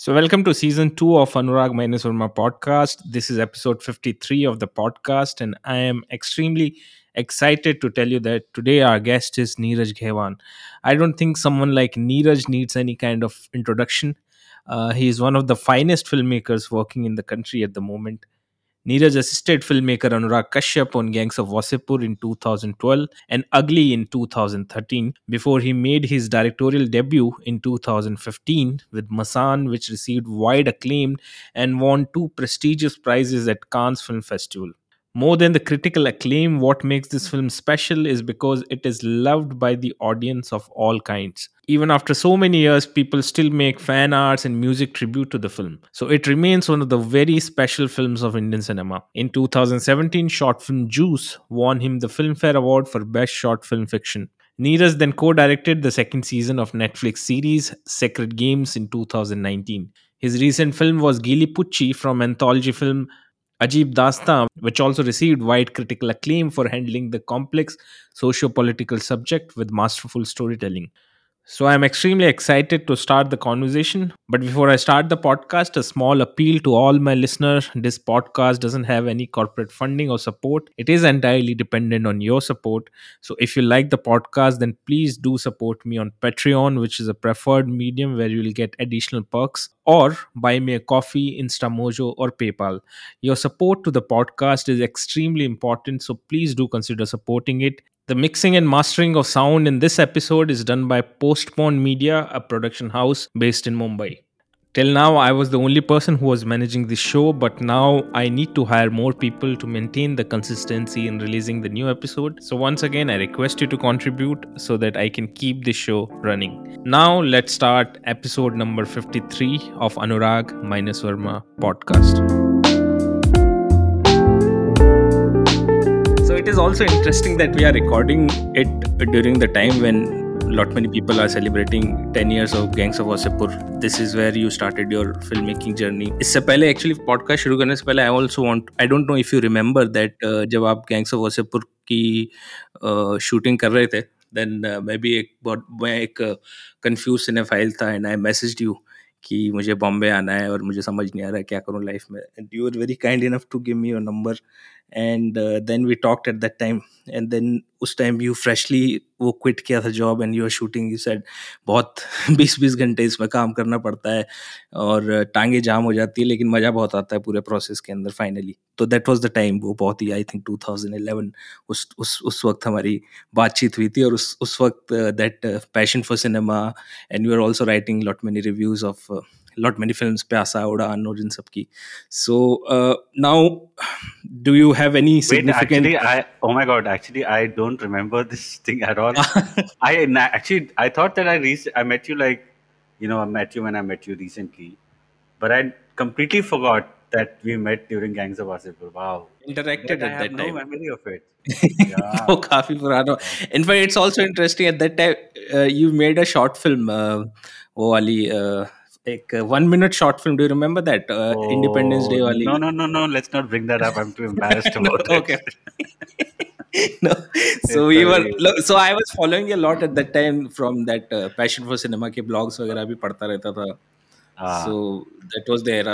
So, welcome to season two of Anurag Minus podcast. This is episode 53 of the podcast, and I am extremely excited to tell you that today our guest is Neeraj Ghaywan. I don't think someone like Neeraj needs any kind of introduction. Uh, he is one of the finest filmmakers working in the country at the moment. Neeraj assisted filmmaker Anurag Kashyap on Gangs of Wasseypur in 2012 and Ugly in 2013 before he made his directorial debut in 2015 with Masaan, which received wide acclaim and won two prestigious prizes at Cannes Film Festival. More than the critical acclaim, what makes this film special is because it is loved by the audience of all kinds. Even after so many years, people still make fan arts and music tribute to the film. So it remains one of the very special films of Indian cinema. In 2017, short film Juice won him the Filmfare Award for Best Short Film Fiction. Neeraj then co directed the second season of Netflix series Sacred Games in 2019. His recent film was Geeli Pucchi from anthology film Ajeeb Daastaan, which also received wide critical acclaim for handling the complex socio political subject with masterful storytelling. So I'm extremely excited to start the conversation. But before I start the podcast, a small appeal to all my listeners. This podcast doesn't have any corporate funding or support. It is entirely dependent on your support. So if you like the podcast, then please do support me on Patreon, which is a preferred medium where you will get additional perks, or buy me a coffee, Instamojo, or PayPal. Your support to the podcast is extremely important. So please do consider supporting it. The mixing and mastering of sound in this episode is done by Postpone Media, a production house based in Mumbai. Till now, I was the only person who was managing this show, but now I need to hire more people to maintain the consistency in releasing the new episode. So, once again, I request you to contribute so that I can keep this show running. Now, let's start episode number 53 of Anurag Minus Verma podcast. It is also interesting that we are recording it during the time when lot many people are celebrating 10 years of Gangs of Wasseypur. This is where you started your filmmaking journey. इससे पहले actually podcast शुरू करने से पहले I also want I don't know if you remember that जब आप gangs of Wasseypur की shooting uh, कर रहे थे देन मैं भी एक बहुत मैं एक कंफ्यूज सिनेफाइल था एंड आई मैसेज यू कि मुझे बॉम्बे आना है और मुझे समझ नहीं आ रहा है क्या करूँ लाइफ में and you are very kind enough to give me your number and then we talked at that time and then उस टाइम यू फ्रेशली वो क्विट किया था job and you are shooting you said बहुत बीस बीस घंटे इसमें काम करना पड़ता है और टांगे जाम हो जाती है, लेकिन मज़ा बहुत आता है पूरे प्रोसेस के अंदर फाइनली तो दैट वाज द टाइम वो बहुत ही आई थिंक 2011 उस उस उस वक्त हमारी बातचीत हुई थी और उस उस वक्त that passion for cinema and you are also writing lot many reviews of lot many films pyasa udan or in sabki so uh, now do you have any significant Wait, actually i oh my god actually i don't remember this thing at all i actually i thought that i re- i met you like you know i met you when i met you recently but i completely forgot that we met during gangs of Wasseypur. wow interacted but at I that no time memory of it yeah. वो काफ़ी पुराना in fact it's also interesting at that time uh, you made a short film uh, वो वाली uh, एक one minute short film do remember that Independence Day वाली? No no no no let's not bring that up I am too embarrassed about it okay no so we were so I was following a lot at that time from that passion for cinema के blogs वगैरह भी पढ़ता रहता था. So that was there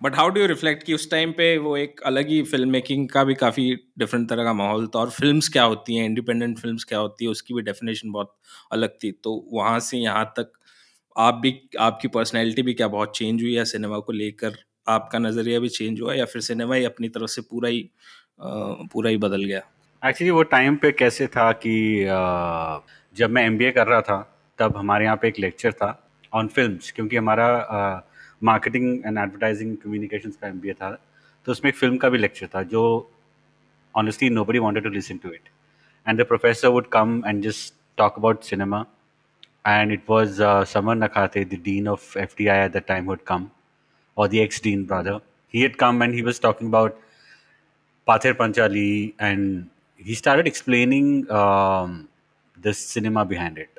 but how do you reflect कि उस time पे वो एक अलग ही फ़िल्म मेकिंग का भी काफ़ी डिफरेंट तरह का माहौल था और फिल्म्स क्या होती हैं इंडिपेंडेंट फिल्म्स क्या होती है उसकी भी डेफिनेशन बहुत अलग थी. तो वहाँ से यहाँ तक आप भी, आपकी पर्सनैलिटी भी क्या बहुत चेंज हुई है सिनेमा को लेकर आपका नज़रिया भी चेंज हुआ या फिर सिनेमा ही अपनी तरफ़ से पूरा ही पूरा ही बदल गया? एक्चुअली वो टाइम पे कैसे था कि जब मैं एमबीए कर रहा था, तब हमारे यहाँ पे एक लेक्चर था ऑन फिल्म्स क्योंकि हमारा मार्केटिंग एंड एडवर्टाइजिंग कम्युनिकेशंस का एमबीए था तो उसमें एक फ़िल्म का भी लेक्चर था, जो honestly nobody wanted to listen to it and the professor would come and just talk about cinema and it was uh, Samar Nakhate, the dean of FTII at that time, who had come, or the ex-dean brother. He had come and he was talking about Pather Panchali, and he started explaining um, the cinema behind it,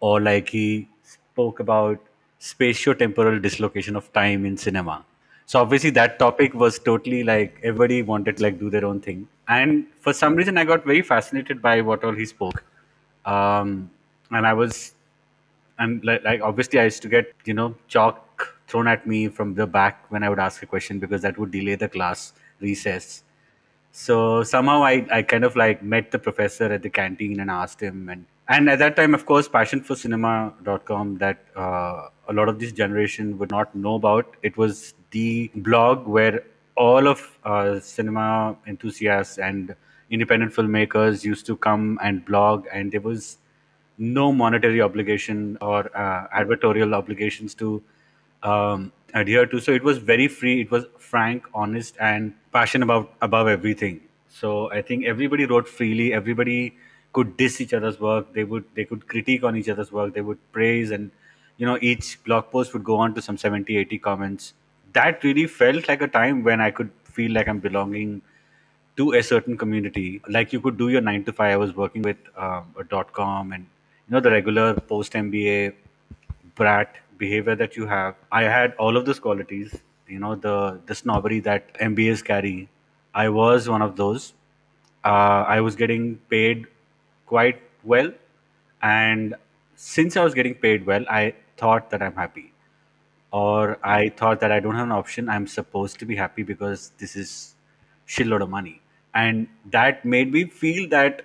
or like he spoke about spatio-temporal dislocation of time in cinema. So obviously that topic was totally like everybody wanted to like do their own thing, and for some reason I got very fascinated by what all he spoke, um, and I was and like, like obviously I used to get you know chalk thrown at me from the back when I would ask a question because that would delay the class recess. So somehow I, I kind of like met the professor at the canteen and asked him and and at that time of course passionforcinema.com that uh, a lot of this generation would not know about it was the blog where all of uh, cinema enthusiasts and independent filmmakers used to come and blog and there was no monetary obligation or uh, advertorial obligations to um, adhere to. So it was very free. It was frank, honest, and passion about above everything. So I think everybody wrote freely. Everybody could diss each other's work. They would they could critique on each other's work. They would praise and you know each blog post would go on to some 70 80 comments that really felt like a time when i could feel like i'm belonging to a certain community like you could do your 9 to 5 i was working with um, a dot com and you know the regular post mba brat behavior that you have. I had all of those qualities you know the the snobbery that mbas carry. I was one of those. Uh, i was getting paid quite well. And since i was getting paid well i thought that i'm happy. Or I thought that I don't have an option. I'm supposed to be happy because this is shitload of money, and that made me feel that,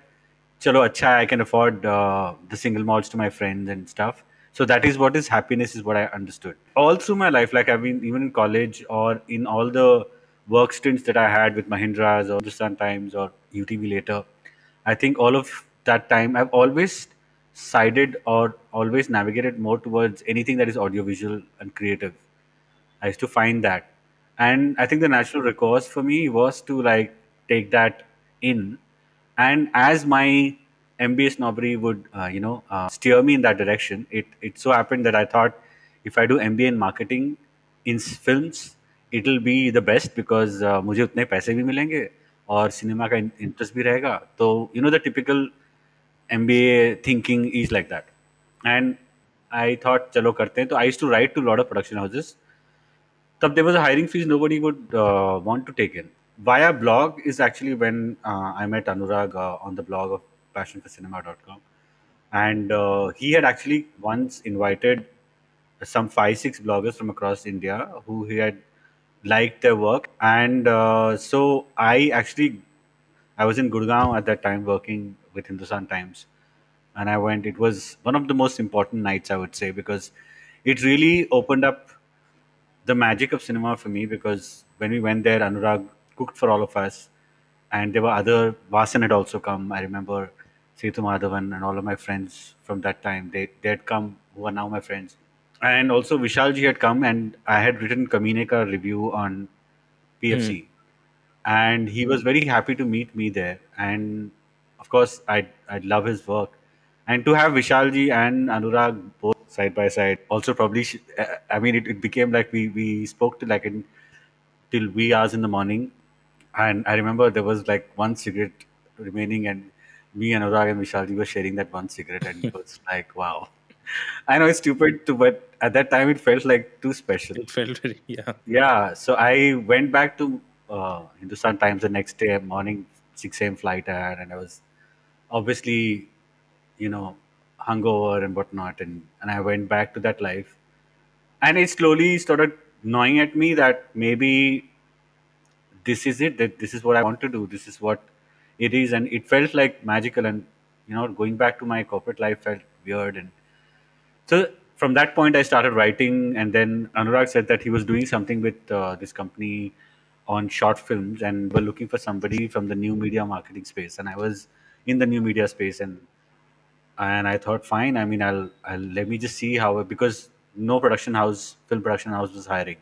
chalo, acha, I can afford uh, the single malts to my friends and stuff. So that is what is happiness, is what I understood. All through my life, like I've been even in college or in all the work stints that I had with Mahindra's or Hindustan Times or UTV later, I think all of that time I've always sided or always navigated more towards anything that is audiovisual and creative. I used to find that. And I think the natural recourse for me was to like take that in And as my MBA snobbery would, uh, you know, uh, steer me in that direction, it, it so happened that I thought if I do MBA in marketing in s- films, it'll be the best because uh, मुझे उतने पैसे भी मिलेंगे और cinema का interest भी रहेगा तो you know the typical MBA thinking is like that. And I thought, chalo karte hain. So I used to write to a lot of production houses. Tab there was a hiring fees nobody would uh, want to take in. Via blog is actually when uh, I met Anurag uh, on the blog of passionforcinema.com. And uh, he had actually once invited some five, six bloggers from across India who he had liked their work. And uh, so I actually I was in Gurgaon at that time working with Hindustan Times, and I went. It was one of the most important nights, I would say, because it really opened up the magic of cinema for me. Because when we went there, Anurag cooked for all of us, and there were other. Vasan had also come. I remember Setu Madhavan and all of my friends from that time. They they had come, who are now my friends, and also Vishalji had come, and I had written Kaminey ka review on PFC hmm. and he was very happy to meet me there. And of course, I I love his work, and to have Vishalji and Anurag both side by side also probably. I mean, it, it became like we we spoke to like in till wee hours in the morning, and I remember there was like one cigarette remaining, and me and Anurag and Vishalji were sharing that one cigarette, and it was like wow. I know it's stupid, too, but at that time it felt like too special. It felt very, yeah. Yeah, so I went back to uh, Hindustan Times the next day morning, 6 a.m. flight I had, and I was obviously, you know, hungover and whatnot, and, and I went back to that life. And it slowly started gnawing at me that maybe this is it, that this is what I want to do, this is what it is, and it felt like magical. And, you know, going back to my corporate life felt weird and so from that point, I started writing, and then Anurag said that he was doing something with uh, this company on short films, and were looking for somebody from the new media marketing space. And I was in the new media space, and and I thought, fine. I mean, I'll, I'll let me just see how because no production house, film production house was hiring.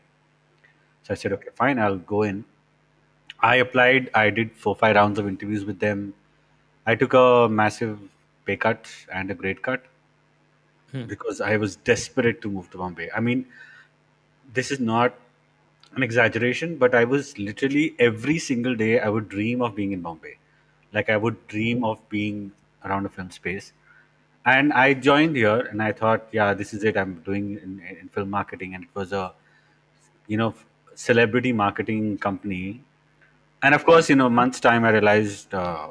So I said, okay, fine, I'll go in. I applied. I did four five rounds of interviews with them. I took a massive pay cut and a great cut Hmm. because I was desperate to move to Bombay. I mean, this is not an exaggeration, but I was literally every single day I would dream of being in Bombay. Like I would dream of being around a film space. And I joined here and I thought, yeah, this is it. I'm doing in, in film marketing. And it was a, you know, celebrity marketing company. And of course, in a month's time, I realized uh,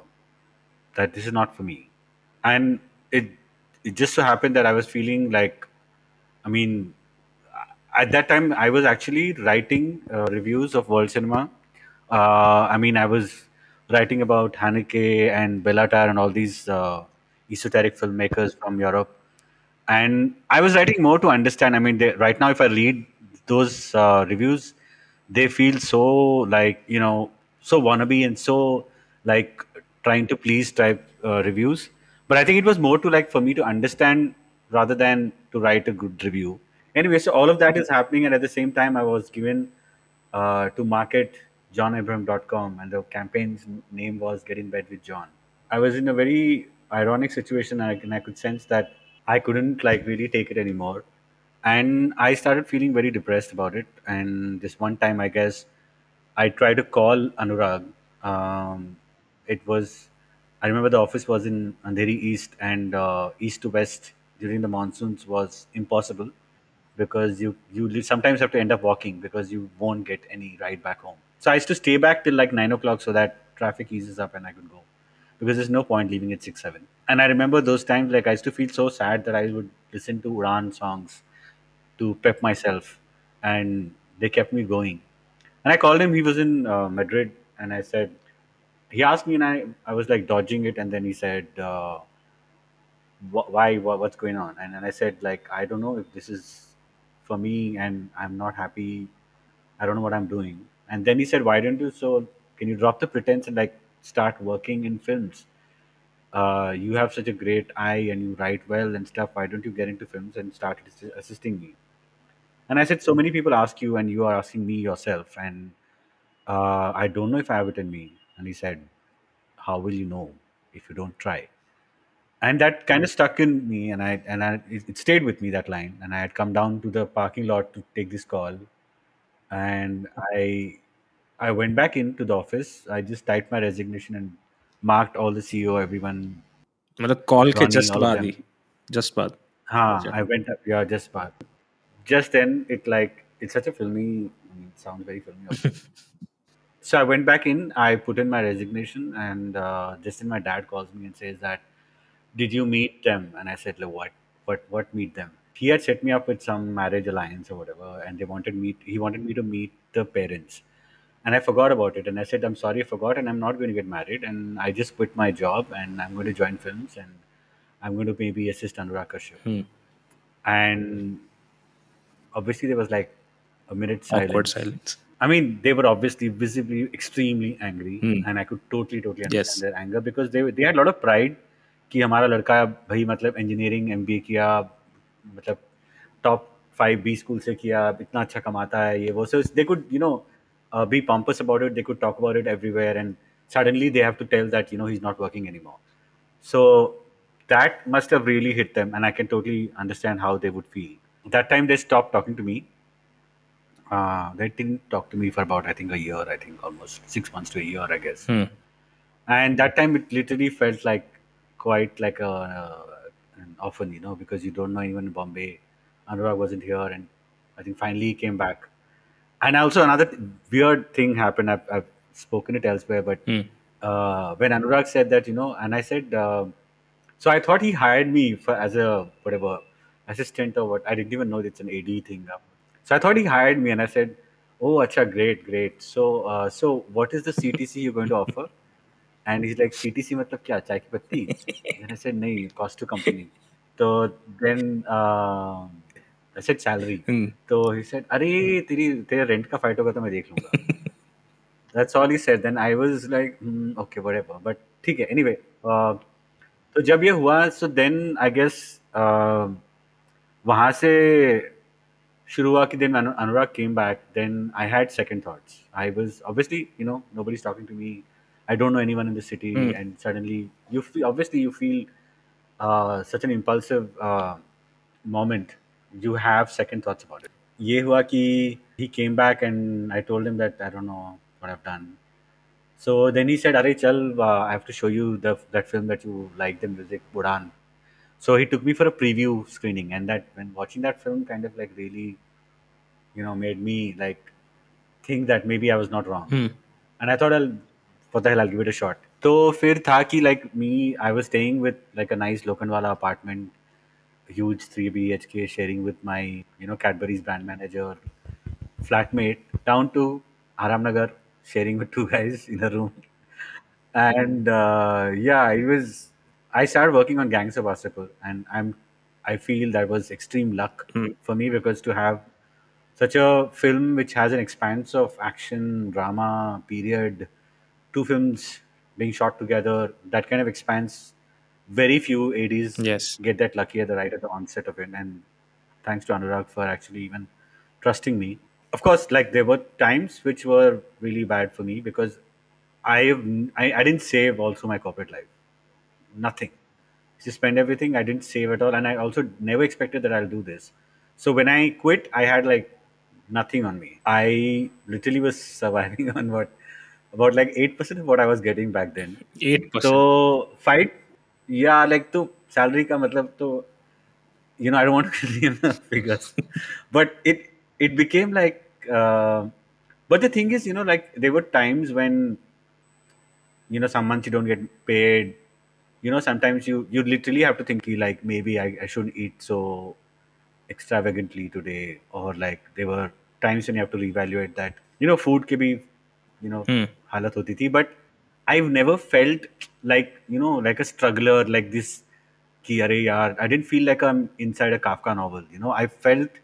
that this is not for me. And it, it just so happened that I was feeling like, I mean, at that time I was actually writing uh, reviews of world cinema. Uh, I mean, I was writing about Haneke and Béla Tarr and all these uh, esoteric filmmakers from Europe, and I was writing more to understand. I mean, they, right now, if I read those uh, reviews, they feel so like you know so wannabe and so like trying to please type uh, reviews. But I think it was more to like for me to understand rather than to write a good review. Anyway, so all of that is happening, and at the same time, I was given uh, to market johnabraham.com, and the campaign's name was Get in Bed with John. I was in a very ironic situation, and I, and I could sense that I couldn't like really take it anymore. And I started feeling very depressed about it. And this one time, I guess, I tried to call Anurag. Um, it was, I remember the office was in Andheri East, and uh, east to west during the monsoons was impossible because you you sometimes have to end up walking because you won't get any ride back home. So I used to stay back till like nine o'clock so that traffic eases up and I could go because there's no point leaving at six seven. And I remember those times like I used to feel so sad that I would listen to Udaan songs to pep myself, and they kept me going. And I called him. He was in uh, Madrid, and I said he asked me, and I I was like dodging it, and then he said. Uh, wh- why what, what's going on and, and i said like i don't know if this is for me and i'm not happy i don't know what i'm doing and then he said why don't you so can you drop the pretense and like start working in films uh, you have such a great eye and you write well and stuff why don't you get into films and start assisting me and i said so many people ask you and you are asking me yourself and uh, i don't know if i have it in me and he said how will you know if you don't try and that kind of stuck in me and i and I, it, it stayed with me that line and i had come down to the parking lot to take this call and i i went back into the office i just typed my resignation and marked all the ceo everyone मतलब call के ronnie just all of बाद them ही just बाद ha अच्छा i went up yeah just back just then it like it's such a filmy I mean, it sounds very filmy so i went back in i put in my resignation and uh, just then my dad calls me and says that did you meet them? And I said, like, what, what, what meet them? He had set me up with some marriage alliance or whatever, and they wanted me. He wanted me to meet the parents, and I forgot about it. And I said, I'm sorry, I forgot, and I'm not going to get married. And I just quit my job, and I'm going to join films, and I'm going to maybe assist Anurag Kashyap. Hmm. And obviously, there was like a minute awkward silence. silence I mean, they were obviously visibly extremely angry, Hmm. and I could totally, totally Yes. understand their anger because they they had a lot of pride कि हमारा लड़का भाई मतलब engineering M किया मतलब top five B school से किया इतना अच्छा कमाता है ये वो so they could you know B pumps about it they could talk about it everywhere and suddenly they have to tell that you know he's not working anymore so that must have really hit them and i can totally understand how they would feel that time they stopped talking to me. Uh, they didn't talk to me for about i think a year i think almost six months to a year i guess. Hmm. and that time it literally felt like quite like a uh, an often you know because you don't know anyone in bombay. Anurag wasn't here and i think finally he came back. And also another th- weird thing happened. I've, I've spoken it elsewhere but Hmm. uh, when anurag said that you know and i said uh, so i thought he hired me for as a whatever assistant or what i didn't even know it's an ad thing so i thought he hired me and i said oh acha great great so uh, so what is the ctc you're going to offer and he's like CTC मतलब क्या चाय की पत्ती then I said नहीं cost to company तो then uh, I said salary Hmm. तो he said अरे तेरी तेरे रेंट का फाइट होगा तो मैं देख लूंगा that's all he said then I was like hmm, okay whatever but ठीक है anyway uh, तो जब ये हुआ so then I guess uh, वहाँ से शुरू हुआ कि then Anu- Anurag came back then I had second thoughts I was obviously you know nobody's talking to me I don't know anyone in the city Hmm. and suddenly you feel obviously you feel uh, such an impulsive uh, moment you have second thoughts about it ये हुआ कि he came back and I told him that I don't know what I've done so then he said अरे चल uh, I have to show you the that film that you like the music Budan so he took me for a preview screening and that when watching that film kind of like really you know made me like think that maybe I was not wrong Hmm. and I thought I'll what the hell I'll give it a shot तो फिर था कि like me I was staying with like a nice Lokanwala apartment huge 3 BHK sharing with my, you know, Cadbury's brand manager, flatmate, down to Aramnagar sharing with two guys in a room. And uh, yeah, it was. I started working on Gangs of Wasseypur, and I'm. I feel that was extreme luck Hmm. for me because to have such a film which has an expanse of action, drama, period, two films being shot together, that kind of expanse. Very few ADs Yes. get that lucky at the right at the onset of it, and thanks to Anurag for actually even trusting me. Of course, like there were times which were really bad for me because I I, I didn't save also my corporate life, nothing. I just everything. I didn't save at all, and I also never expected that I'll do this. So when I quit, I had like nothing on me. I literally was surviving on what about like eight percent of what I was getting back then. Eight percent. So fight, yeah, like to salary ka matlab to, you know, I don't want to name the figures, but it it became like. Uh, but the thing is, you know, like there were times when, you know, some months you don't get paid, you know sometimes you you literally have to think like maybe I, I shouldn't eat so extravagantly today or like there were times when you have to reevaluate that you know food can be you know Hmm. halat hoti thi but i've never felt like you know like a struggler like this ki are yaar i didn't feel like i'm inside a kafka novel you know i felt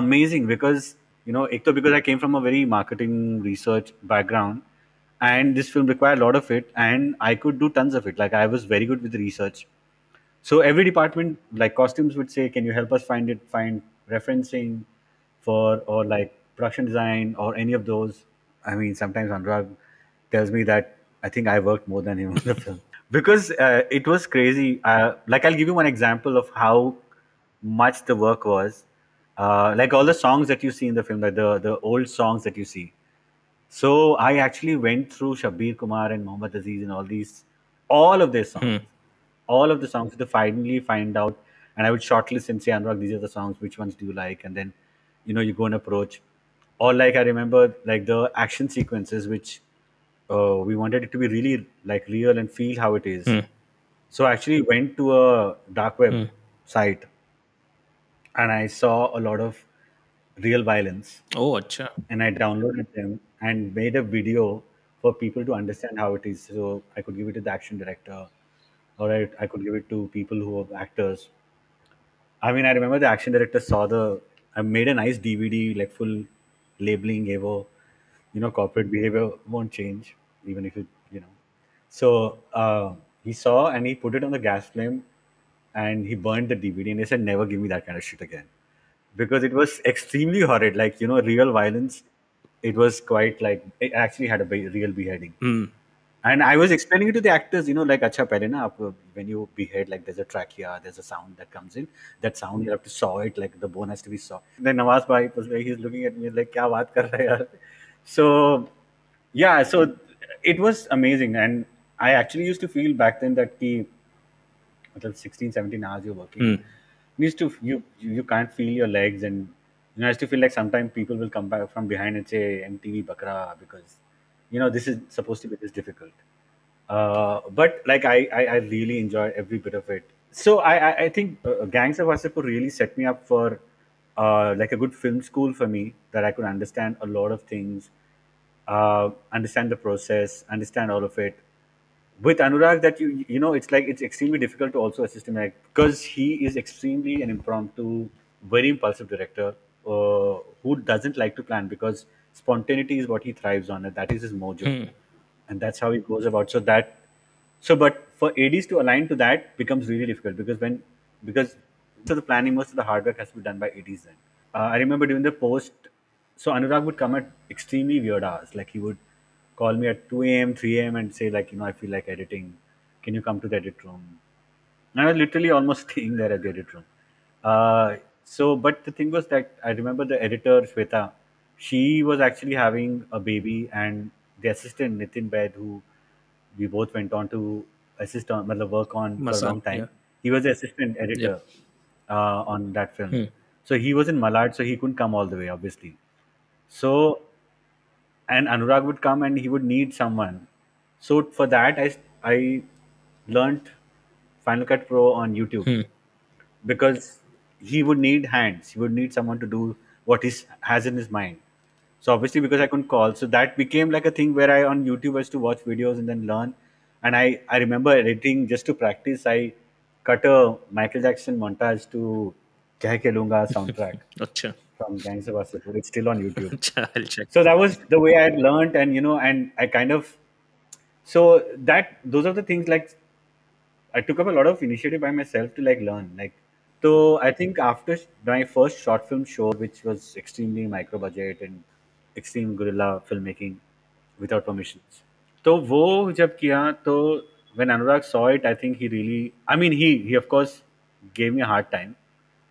amazing because you know ek to because i came from a very marketing research background and this film required a lot of it and i could do tons of it. Like i was very good with research. So every department like costumes would say can you help us find it find referencing for or like production design or any of those? I mean sometimes anurag tells me that i think i worked more than him on the film. Because uh, it was crazy. Uh, like i'll give you one example of how much the work was. Uh, like all the songs that you see in the film like the the old songs that you see so I actually went through Shabbir Kumar and Mohammad Aziz and all these, all of their songs, Hmm. all of the songs to finally find out. And I would shortlist and say, Anurag, these are the songs. Which ones do you like? And then, you know, you go and approach. Or like I remember, like the action sequences, which uh, we wanted it to be really like real and feel how it is. Hmm. So I actually went to a dark web Hmm. site and I saw a lot of real violence Oh, acha. and I downloaded them and made a video for people to understand how it is. So I could give it to the action director, or I, I could give it to people who are actors. I mean, I remember the action director saw the. I made a nice DVD, like full labeling, evo. You know, corporate behavior won't change, even if it, you know. So uh, he saw and he put it on the gas flame, and he burned the DVD. And he said, "Never give me that kind of shit again." because it was extremely horrid like you know real violence it was quite like it actually had a be- real beheading. Mm. And I was explaining it to the actors, you know, like acha pehle when you behead, like there's a trachea, there's a sound that comes in. That sound you have to saw it, like the bone has to be saw. Then Nawaz Bhai was like, he's looking at me like, kya baat kar raha? So, yeah, so it was amazing. And I actually used to feel back then that the, 16, 17 hours you're working, mm. used to, you, you can't feel your legs and you know, I to feel like sometimes people will come back from behind and say MTV Bakra because you know this is supposed to be this difficult. Uh, but like I, I I really enjoy every bit of it. So I I, I think uh, Gangs of Wasseypur really set me up for uh, like a good film school for me that I could understand a lot of things, uh, understand the process, understand all of it, with Anurag that you you know it's like it's extremely difficult to also assist him like because he is extremely an impromptu, very impulsive director uh, who doesn't like to plan because spontaneity is what he thrives on and that is his mojo Hmm. and that's how he goes about so that so but for ads to align to that becomes really difficult because when because so the planning most of the hard work has to be done by ads then uh, I remember during the post, so Anurag would come at extremely weird hours. Like he would call me at 2 a.m., 3 a.m. and say like, you know, I feel like editing. Can you come to the edit room? And I was literally almost staying there at the edit room. Uh, so, but the thing was that I remember the editor, Shweta, she was actually having a baby and the assistant, Nitin Baid, who we both went on to assist on, matlab, work on for a long time. yeah. He was the assistant editor uh, on that film. Hmm. So he was in Malad, so he couldn't come all the way, obviously. So, and Anurag would come and he would need someone. So for that, I, I learned Final Cut Pro on YouTube. Hmm. because he would need hands. He would need someone to do what he has in his mind. So obviously, because I couldn't call, so that became like a thing where I on YouTube used to watch videos and then learn. And I I remember editing just to practice. I cut a Michael Jackson montage to "Keh Ke Lunga" soundtrack from Gangs of Wasseypur. It's still on YouTube. I'll check. So that was the way I had learned, and you know, and I kind of so that those are the things like I took up a lot of initiative by myself to like learn. Like, so I think after my first short film Shor, which was extremely micro budget and extreme guerrilla filmmaking without permissions, So when Anurag saw it, I think he really, I mean, he he of course gave me a hard time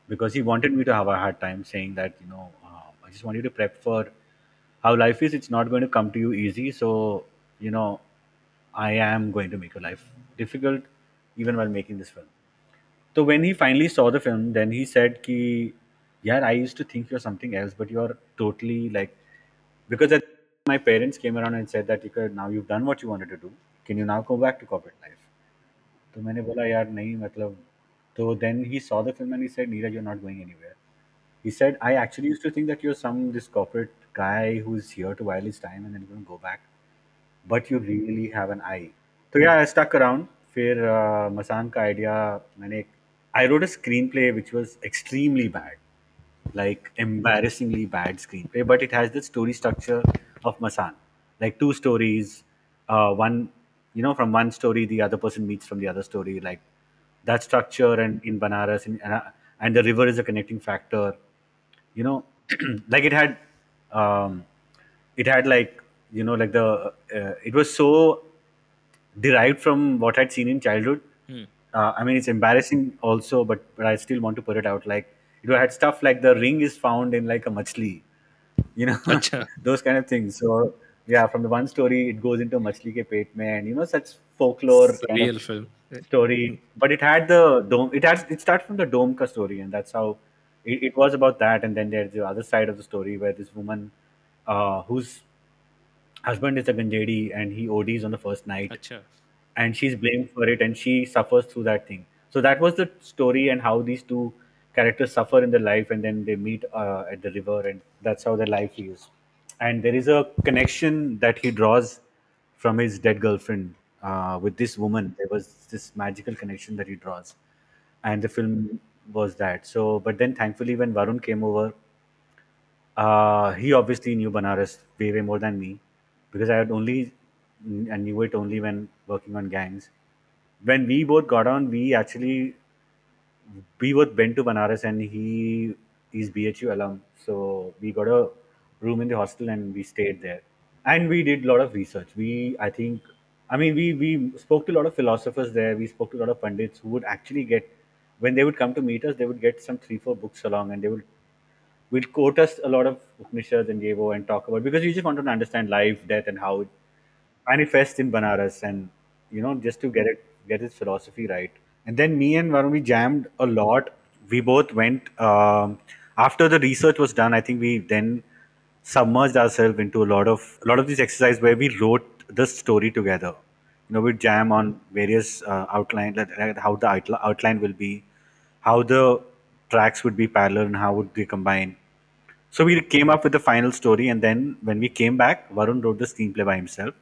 because he wanted me to have a hard time, saying that you know uh, I just want you to prep for how life is. It's not going to come to you easy. So you know, I am going to make your life difficult even while making this film. So when he finally saw the film, then he said, "Ki, yeah, I used to think you're something else, but you're totally like because at, my parents came around and said that you could, now you've done what you wanted to do. Can you now go back to corporate life?" तो मैंने बोला यार नहीं मतलब तो then he saw the film and he said, "Neeraj, you're not going anywhere." He said, "I actually used to think that you're some this corporate guy who's here to while his time and then you're going to go back, but you really have an eye." तो yeah, I stuck around. फिर uh, Masaan का idea मैंने I wrote a screenplay which was extremely bad, like embarrassingly bad screenplay, but it has the story structure of Masaan, like two stories, uh, one, you know, from one story the other person meets from the other story, like that structure and in Banaras and, uh, and the river is a connecting factor, you know, like it had, um, it had like you know like the uh, it was so derived from what I'd seen in childhood. Hmm. Uh, I mean, it's embarrassing also, but but I still want to put it out. Like it had stuff like the ring is found in like a machli, you know, those kind of things. So yeah, from the one story, it goes into machli ke pet mein, and you know such folklore Real film. story. But it had the Dom. It has it starts from the Dom ka story, and that's how it, it was about that. And then there's the other side of the story where this woman, uh, whose husband is a ganjedi and he ODs on the first night Acha. And she's blamed for it and she suffers through that thing. So that was the story and how these two characters suffer in their life and then they meet uh, at the river and that's how their life is. And there is a connection that he draws from his dead girlfriend uh, with this woman. There was this magical connection that he draws. And the film was that. So but then thankfully when varun came over uh, he obviously knew Banaras way, way more than me because I had only I knew it only when working on gangs. When we both got on, we actually we both went to Banaras and he is BHU alum, so we got a room in the hostel and we stayed there. And we did a lot of research. We I think I mean we we spoke to a lot of philosophers there. We spoke to a lot of pundits who would actually get when they would come to meet us, they would get some three four books along and they would will quote us a lot of Upanishads and Yevo and talk about because we just wanted to understand life, death, and how it manifests in Banaras, and you know just to get it get its philosophy right. And then me and Varun we jammed a lot. We both went um, after the research was done. I think we then submerged ourselves into a lot of a lot of these exercises where we wrote the story together. You know, we jam on various uh, outline, like how the outline will be, how the tracks would be parallel, and how would they combine so we came up with the final story, and then when we came back, Varun wrote the screenplay by himself,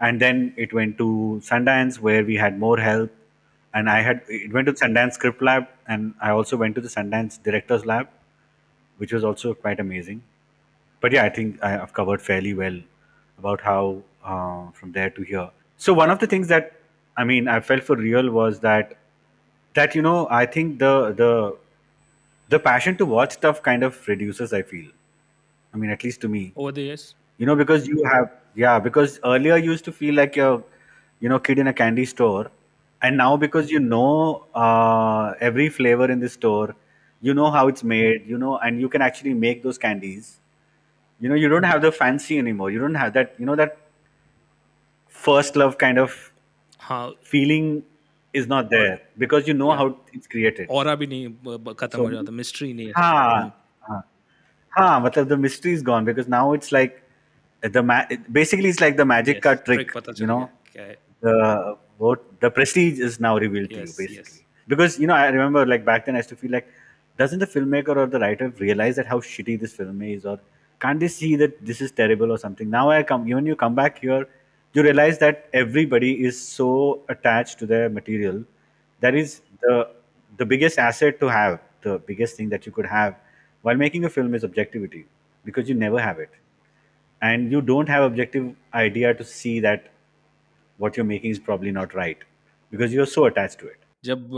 and then it went to Sundance where we had more help, and I had it went to Sundance Script Lab, and I also went to the Sundance Directors Lab, which was also quite amazing. But yeah, I think I- I've covered fairly well about how uh, from there to here. So one of the things that I mean I felt for real was that that you know I think the the the passion to watch stuff kind of reduces. I feel. I mean, at least to me. Over the years. you know because you have yeah because earlier you used to feel like you're you know kid in a candy store and now because you know uh, every flavor in the store you know how it's made you know and you can actually make those candies you know you don't have the fancy anymore you don't have that you know that first love kind of हाँ feeling is not there because you know Yeah. how it's created और भी नहीं ब- ब- खत्म So- हो जाता mystery नहीं है हाँ हाँ हाँ मतलब the mystery is gone because now it's like the ma- basically it's like the magic yes, card trick, trick you know? okay. the what the prestige is now revealed yes, to you basically yes. because you know i remember like back then i used to feel like doesn't the filmmaker or the writer realize that how shitty this film is? Or can't they see that this is terrible or something? Now i come even you come back here you realize that everybody is so attached to their material. That is the the biggest asset to have the biggest thing that you could have while making a film is objectivity because you never have it. And you don't have objective idea to see that what you're making is probably not right because you're so attached to it. जब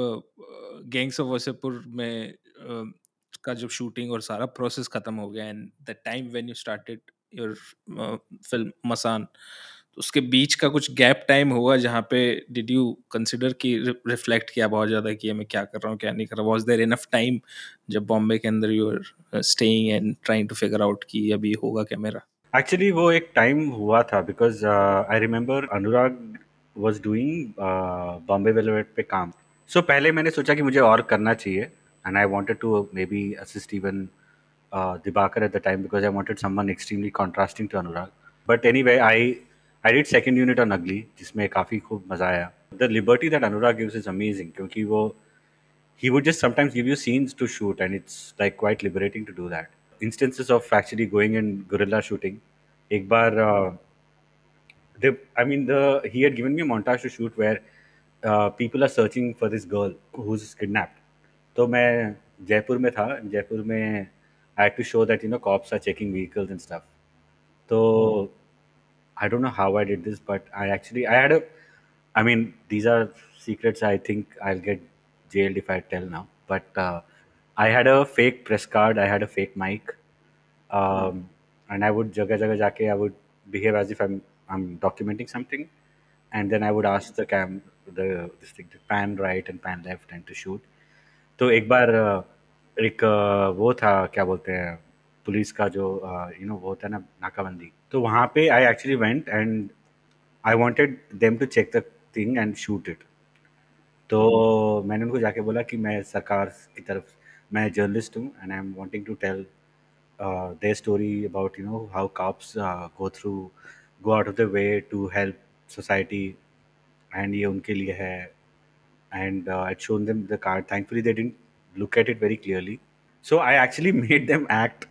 Gangs of Wasseypur में का जब shooting और सारा process खत्म हो गया and the time when you started your film Masaan उसके बीच का कुछ गैप टाइम हुआ जहाँ पे डिड यू कंसिडर कि रिफ्लेक्ट किया बहुत ज़्यादा कि मैं क्या कर रहा हूँ, क्या नहीं कर रहा वॉज़ देर इनफ टाइम जब बॉम्बे के अंदर you are staying and trying to figure out कि अभी होगा क्या मेरा एक्चुअली वो एक टाइम हुआ था because I remember Anurag was doing Bombay Velvet पे काम. सो so, पहले मैंने सोचा कि मुझे और करना चाहिए and I wanted to maybe assist even Dibakar at the time because I wanted someone extremely contrasting to Anurag but anyway I I did second unit on Ugly जिसमें काफ़ी खूब मज़ा आया. The liberty that Anurag gives is amazing क्योंकि वो he would just sometimes give you scenes to shoot and it's like quite liberating to do that. instances of actually going and guerrilla shooting ek bar uh, they, i mean the he had given me a montage to shoot where uh, people are searching for this girl who's kidnapped तो मैं जयपुर में था जयपुर में I had to show that you no cops are checking vehicles and stuff तो I don't know how I did this, but I actually I had a. I mean, these are secrets. I think I'll get jailed if I tell now. But uh, I had a fake press card I had a fake mic and I would जगह जगह जाके I would behave as if I am documenting something and then I would ask the cam the pan right and pan left and to shoot तो एक बार uh, एक uh, वो था, क्या बोलते हैं, पुलिस का जो uh, यू नो वो होता है ना, नाकाबंदी। तो वहाँ पे I actually went and I wanted them to check the thing and shoot it तो मैंने उनको जाके बोला कि मैं सरकार की तरफ़ मैं जर्नलिस्ट हूँ and I am wanting to tell the story about you know how cops go through go out of the way to help society and ये उनके लिए है and I shown them the card thankfully they didn't look at it very clearly so I actually made them act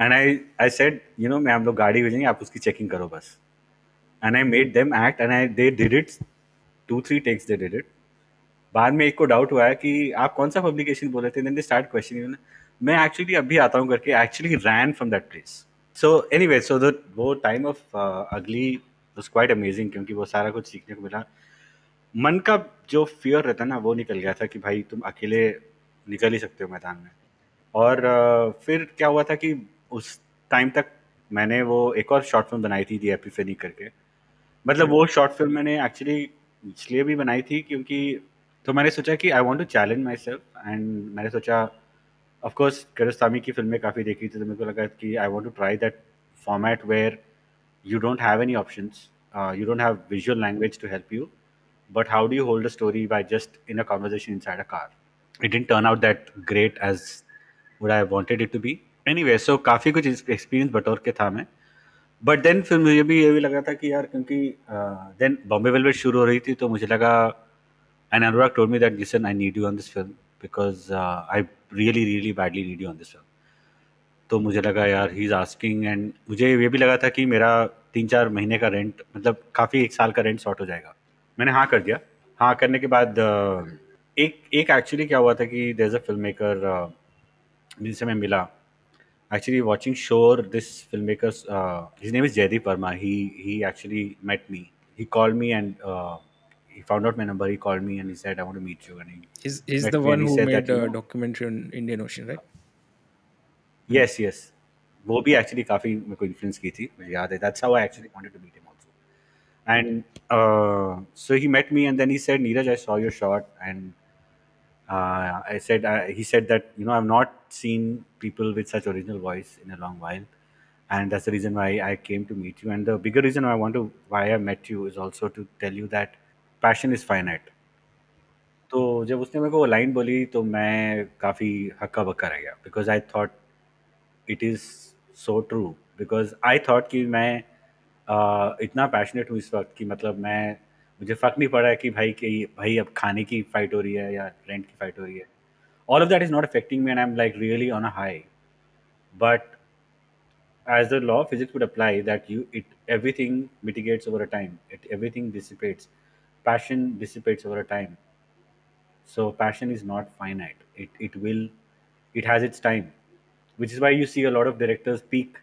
and I I said you know मैं हम लोग गाड़ी भेजेंगे, आप उसकी चेकिंग करो बस. And I made them act and I they did it two three takes they did it बाद में एक को डाउट हुआ है कि आप कौन सा पब्लिकेशन बोले थे? दे स्टार्ट क्वेश्चन मैं एक्चुअली अभी आता हूँ करके actually ran from that place so anyway so the वो time of Ugly was quite amazing क्योंकि वो सारा कुछ सीखने को मिला। मन का जो फियर रहता ना वो निकल गया था कि भाई तुम अकेले निकल ही सकते हो मैदान में। और uh, फिर क्या हुआ था कि उस टाइम तक मैंने वो एक और शॉर्ट फ़िल्म बनाई थी दी एपिफेनी करके। मतलब वो शॉर्ट फ़िल्म मैंने एक्चुअली इसलिए भी बनाई थी क्योंकि तो मैंने सोचा कि I want to challenge myself and मैंने सोचा ऑफकोर्स किरस्तामी की फ़िल्में काफ़ी देखी थी तो मेरे को लगा कि I want to try that format where you don't have any option you don't have visual language to help you but how do you hold story story just in a conversation inside a car it didn't turn out that great as what I wanted it to be anyway so काफ़ी कुछ experience बटोर के था मैं। But then फिर मुझे भी ये भी लगा था कि यार, क्योंकि देन बॉम्बे वेलवेट शुरू हो रही थी तो मुझे लगा and Anurag told me that listen I need you on this film because I really really badly need you on this film तो मुझे लगा यार ही इज़ आस्किंग एंड मुझे ये भी लगा था कि मेरा तीन चार महीने का रेंट मतलब काफ़ी एक साल का रेंट शॉर्ट हो जाएगा। मैंने हाँ कर दिया। हाँ करने के बाद एक एक एक्चुअली क्या हुआ था कि देर अ फ़िल्म मेकर जिनसे मैं मिला। Actually watching Shore, this filmmaker's uh, his name is Jaydeep Verma. He he actually met me. He called me and uh, he found out my number. He called me and he said, "I want to meet you." And he he's, he's the one who made that, a know, documentary on Indian Ocean, right? Yes, yes. वो भी actually काफ़ी मेरे को influence की थी मुझे याद है that's how I actually wanted to meet him also and so he met me and then he said Neeraj I saw your shot and uh, I said uh, he said that you know I've not seen people with such original voice in a long while, and that's the reason why I came to meet you. And the bigger reason I want to why I met you is also to tell you that passion is finite तो जब उसने मेरे को वो line बोली तो मैं काफ़ी हक्का बक्का रह गया because I thought it is so true because I thought कि मैं uh, इतना पैशनेट हूँ इस वक्त कि मतलब मैं मुझे फ़र्क नहीं पड़ा है कि भाई कि भाई अब खाने की फ़ाइट हो रही है या रेंट की फ़ाइट हो रही है। All of that is not affecting me and I am like really on a high but as the law physics would apply that you it everything mitigates over a time it everything dissipates passion dissipates over a time so passion is not finite it it will it has its time which is why you see a lot of directors peak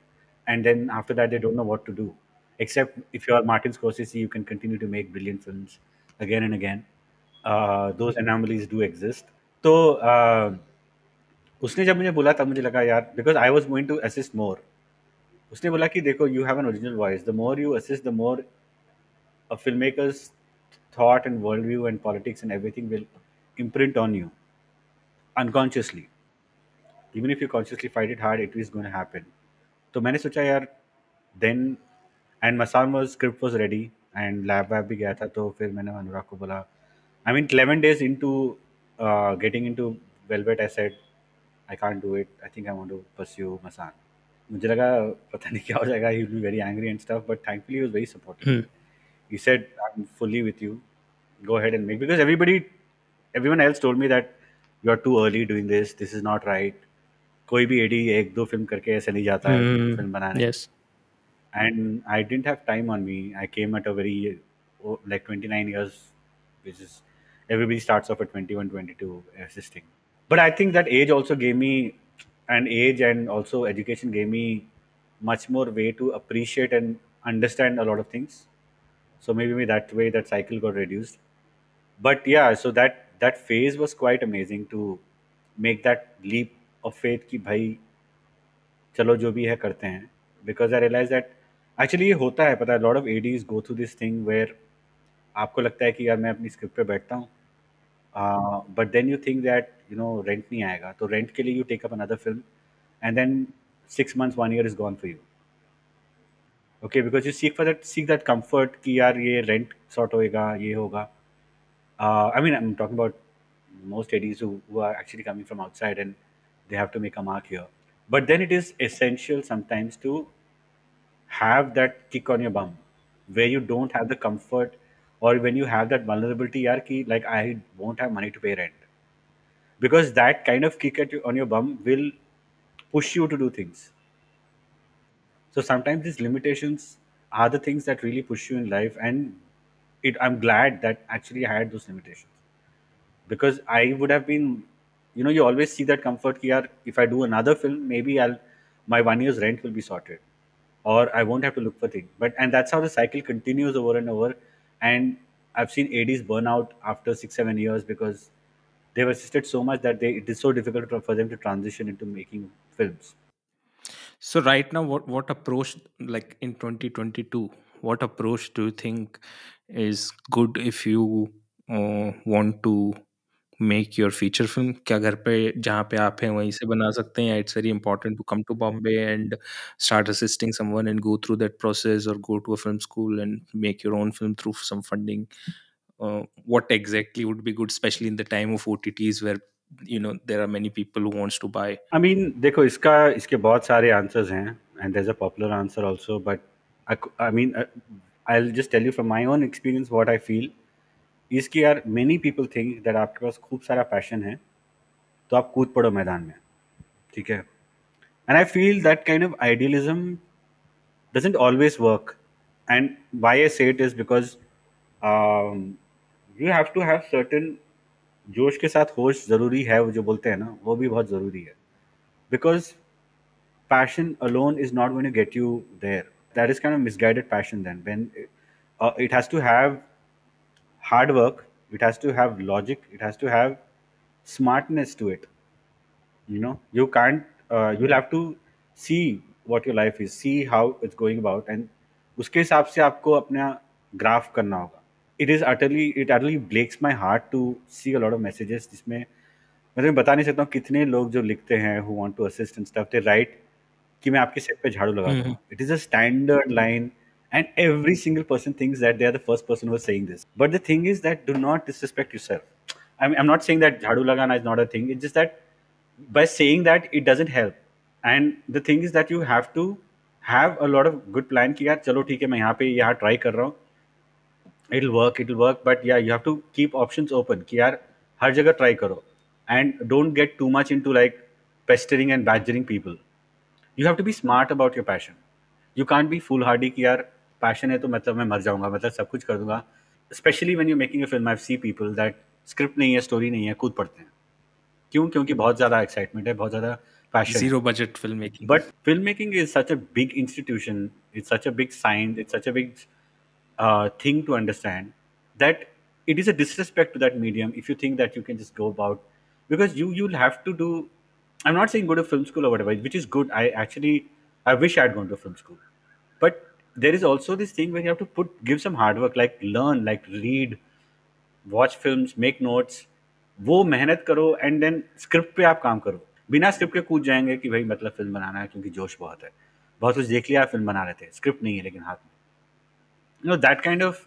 and then after that they don't know what to do except if you are martin scorsese you can continue to make brilliant films again and again uh, those anomalies do exist तो uh, उसने जब मुझे बोला तब मुझे लगा यार because I was going to assist more उसने बोला कि देखो you have an original voice the more you assist the more a film makers thought and worldview and politics and everything will imprint on you unconsciously. Even if you consciously fight it hard, it is going to happen. So I thought, then, and Masaan's script was ready and lab lab bhi gaya tha to fir maine anurag i mean 11 days into uh, getting into velvet i said i can't do it i think i want to pursue Masaan mujhe laga pata nahi kya ho jayega he will be very angry and stuff but thankfully he was very supportive. Hmm he said i'm fully with you go ahead and make because everybody everyone else told me that you are too early doing this this is not right कोई भी AD एक दो film करके ऐसे नहीं जाता है Hmm. Film बनाने yes and I didn't have time on me. I came at a very oh, like 29 years, which is everybody starts off at 21, 22 assisting. But I think that age also gave me an age and also education gave me much more way to appreciate and understand a lot of things. So maybe that way that cycle got reduced. But yeah, so that that phase was quite amazing to make that leap of faith कि भाई चलो जो भी है करते हैं। Because I realise that actually ये होता है पता है lot of ADs go through this thing where आपको लगता है कि यार मैं अपनी स्क्रिप्ट पे बैठता हूँ। But then you think that you know rent नहीं आएगा। तो रेंट के लिए you take up another film and then six months one year is gone for you okay because you seek for that seek that comfort कि यार ये rent sort होएगा ये होगा I mean I am talking about most ADs who, who are actually coming from outside and they have to make a mark here. But then it is essential sometimes to have that kick on your bum where you don't have the comfort or when you have that vulnerability yaar, ki, like I won't have money to pay rent. Because that kind of kick at you, on your bum will push you to do things. So sometimes these limitations are the things that really push you in life and it, I'm glad that actually I had those limitations because I would have been, you know, you always see that comfort yaar, if I do another film, maybe I'll my one year's rent will be sorted, or I won't have to look for things. But and that's how the cycle continues over and over. And I've seen ADs burn out after six seven years because they've assisted so much that they it is so difficult for them to transition into making films. So right now, what what approach like in 2022? What approach do you think is good if you uh, want to make your feature film? क्या घर पे जहाँ पे आप हैं वहीं से बना सकते हैं? It's very important to come to Bombay and start assisting someone and go through that process, or go to a film school and make your own film through some funding. Uh, what exactly would be good, especially in the time of OTTs where you know there are many people who wants to buy I mean, देखो इसका इसके बहुत सारे answers हैं and there's a popular answer also but I, cou- I mean uh, I'll just tell you from my own experience what I feel is कि यार many people think that आपके पास खूब सारा passion है तो आप कूद पड़ो मैदान में ठीक है and I feel that kind of idealism doesn't always work and why I say it is because um, you have to have certain जोश के साथ होश ज़रूरी है, वो जो बोलते हैं ना, वो भी बहुत ज़रूरी है। Because passion alone is not one you get you there that is kind of misguided passion then when it has to have hard work it has to have logic it has to have smartness to it you know you can't you have to see what your life is see how it's going about and उसके हिसाब से आपको अपना graph करना होगा। It is utterly it utterly breaks my heart to see a lot of messages जिसमें मैं तुम्हें बता नहीं सकता हूँ कितने लोग जो लिखते हैं who want to assist in stuff they write कि मैं आपके सेट पे झाड़ू लगाता हूँ it is a standard line and every single person things that they are the first person was saying this but the thing is that do not disrespect yourself I I am not saying that झाड़ू लगाना is not a thing it just that by saying that it doesn't help and the thing is that you have to have a lot of good plan कि यार चलो ठीक है मैं यहाँ पे यहाँ ट्राई कर रहा हूँ। It work it work but yeah you have to keep options open कि यार हर जगह ट्राई करो. And don't get too much into like pestering and badgering people you have to be smart about your passion you can't be foolhardy कि यार passion है तो मतलब मैं मर जाऊँगा मतलब सब कुछ कर दूँगा. Specially when you making a film I see people that script नहीं है स्टोरी नहीं है कूद पढ़ते हैं. क्यों? क्योंकि बहुत ज़्यादा एक्साइटमेंट है बहुत ज़्यादा passion. Zero budget filmmaking. But filmmaking is such a big institution. It's such a big science It's such a big uh, thing to understand that it is a disrespect to that medium if you think that you can just go about because you you'll have to do i'm not saying go to film school or whatever which is good i actually i wish i'd gone to film school but there is also this thing where you have to put give some hard work like learn like read watch films make notes वो मेहनत करो and then script पे आप काम करो बिना script के कूद जाएंगे कि भाई मतलब फिल्म बनाना है क्योंकि जोश बहुत है बहुत कुछ देख लिया फिल्म बना रहे थे स्क्रिप्ट नहीं है लेकिन हाथ में you know that kind of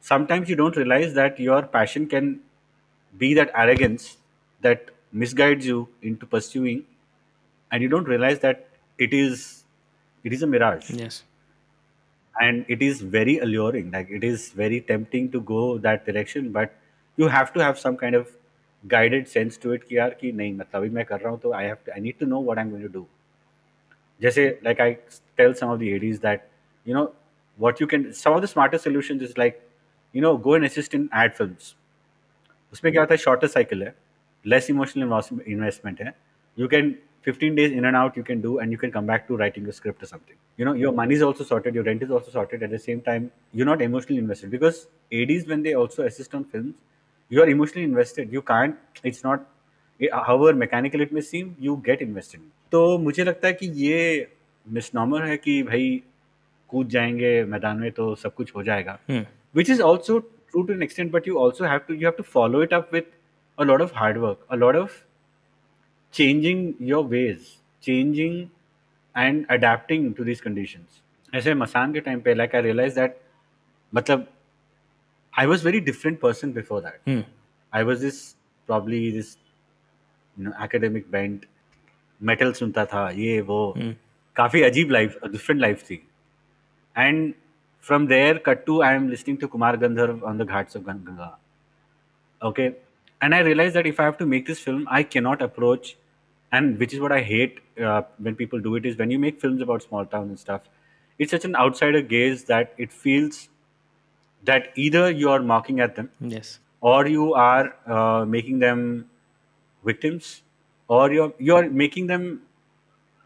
sometimes you don't realize that your passion can be that arrogance that misguides you into pursuing and you don't realize that it is it is a mirage Yes. and it is very alluring like it is very tempting to go that direction but you have to have some kind of guided sense to it कि यार कि नहीं मतलब अभी मैं कर रहा हूँ तो I have to I need to know what I'm going to do जैसे like I tell some of the ADs that you know What you can some of the smarter solutions is like you know go and assist in ad films उसमें क्या होता है shorter cycle है less emotional investment है you can 15 days in and out you can do and you can come back to writing a script or something you know your money is also sorted your rent is also sorted at the same time you're not emotionally invested because ads when they also assist on films you are emotionally invested you can't it's not however mechanical it may seem you get invested तो मुझे लगता है कि ये मिसनॉमर है कि भाई कूद जाएँगे मैदान में तो सब कुछ हो जाएगा। Which is also true to an extent but you also have to you have to follow it up with a lot of hard work a lot of changing your ways changing and adapting to this condition ऐसे मसान के time पे like I realise that मतलब I was very different person before that I was this probably this academic band metal सुनता था ये वो। हम्म। काफ़ी अजीब लाइफ डिफरेंट लाइफ थी। And from there, cut to I am listening to Kumar Gandharv on the Ghats of Ganga. Okay. And I realized that if I have to make this film, I cannot approach, and which is what I hate uh, when people do it, is when you make films about small towns and stuff, it's such an outsider gaze that it feels that either you are mocking at them. Yes. Or you are uh, making them victims, or you're, you're making them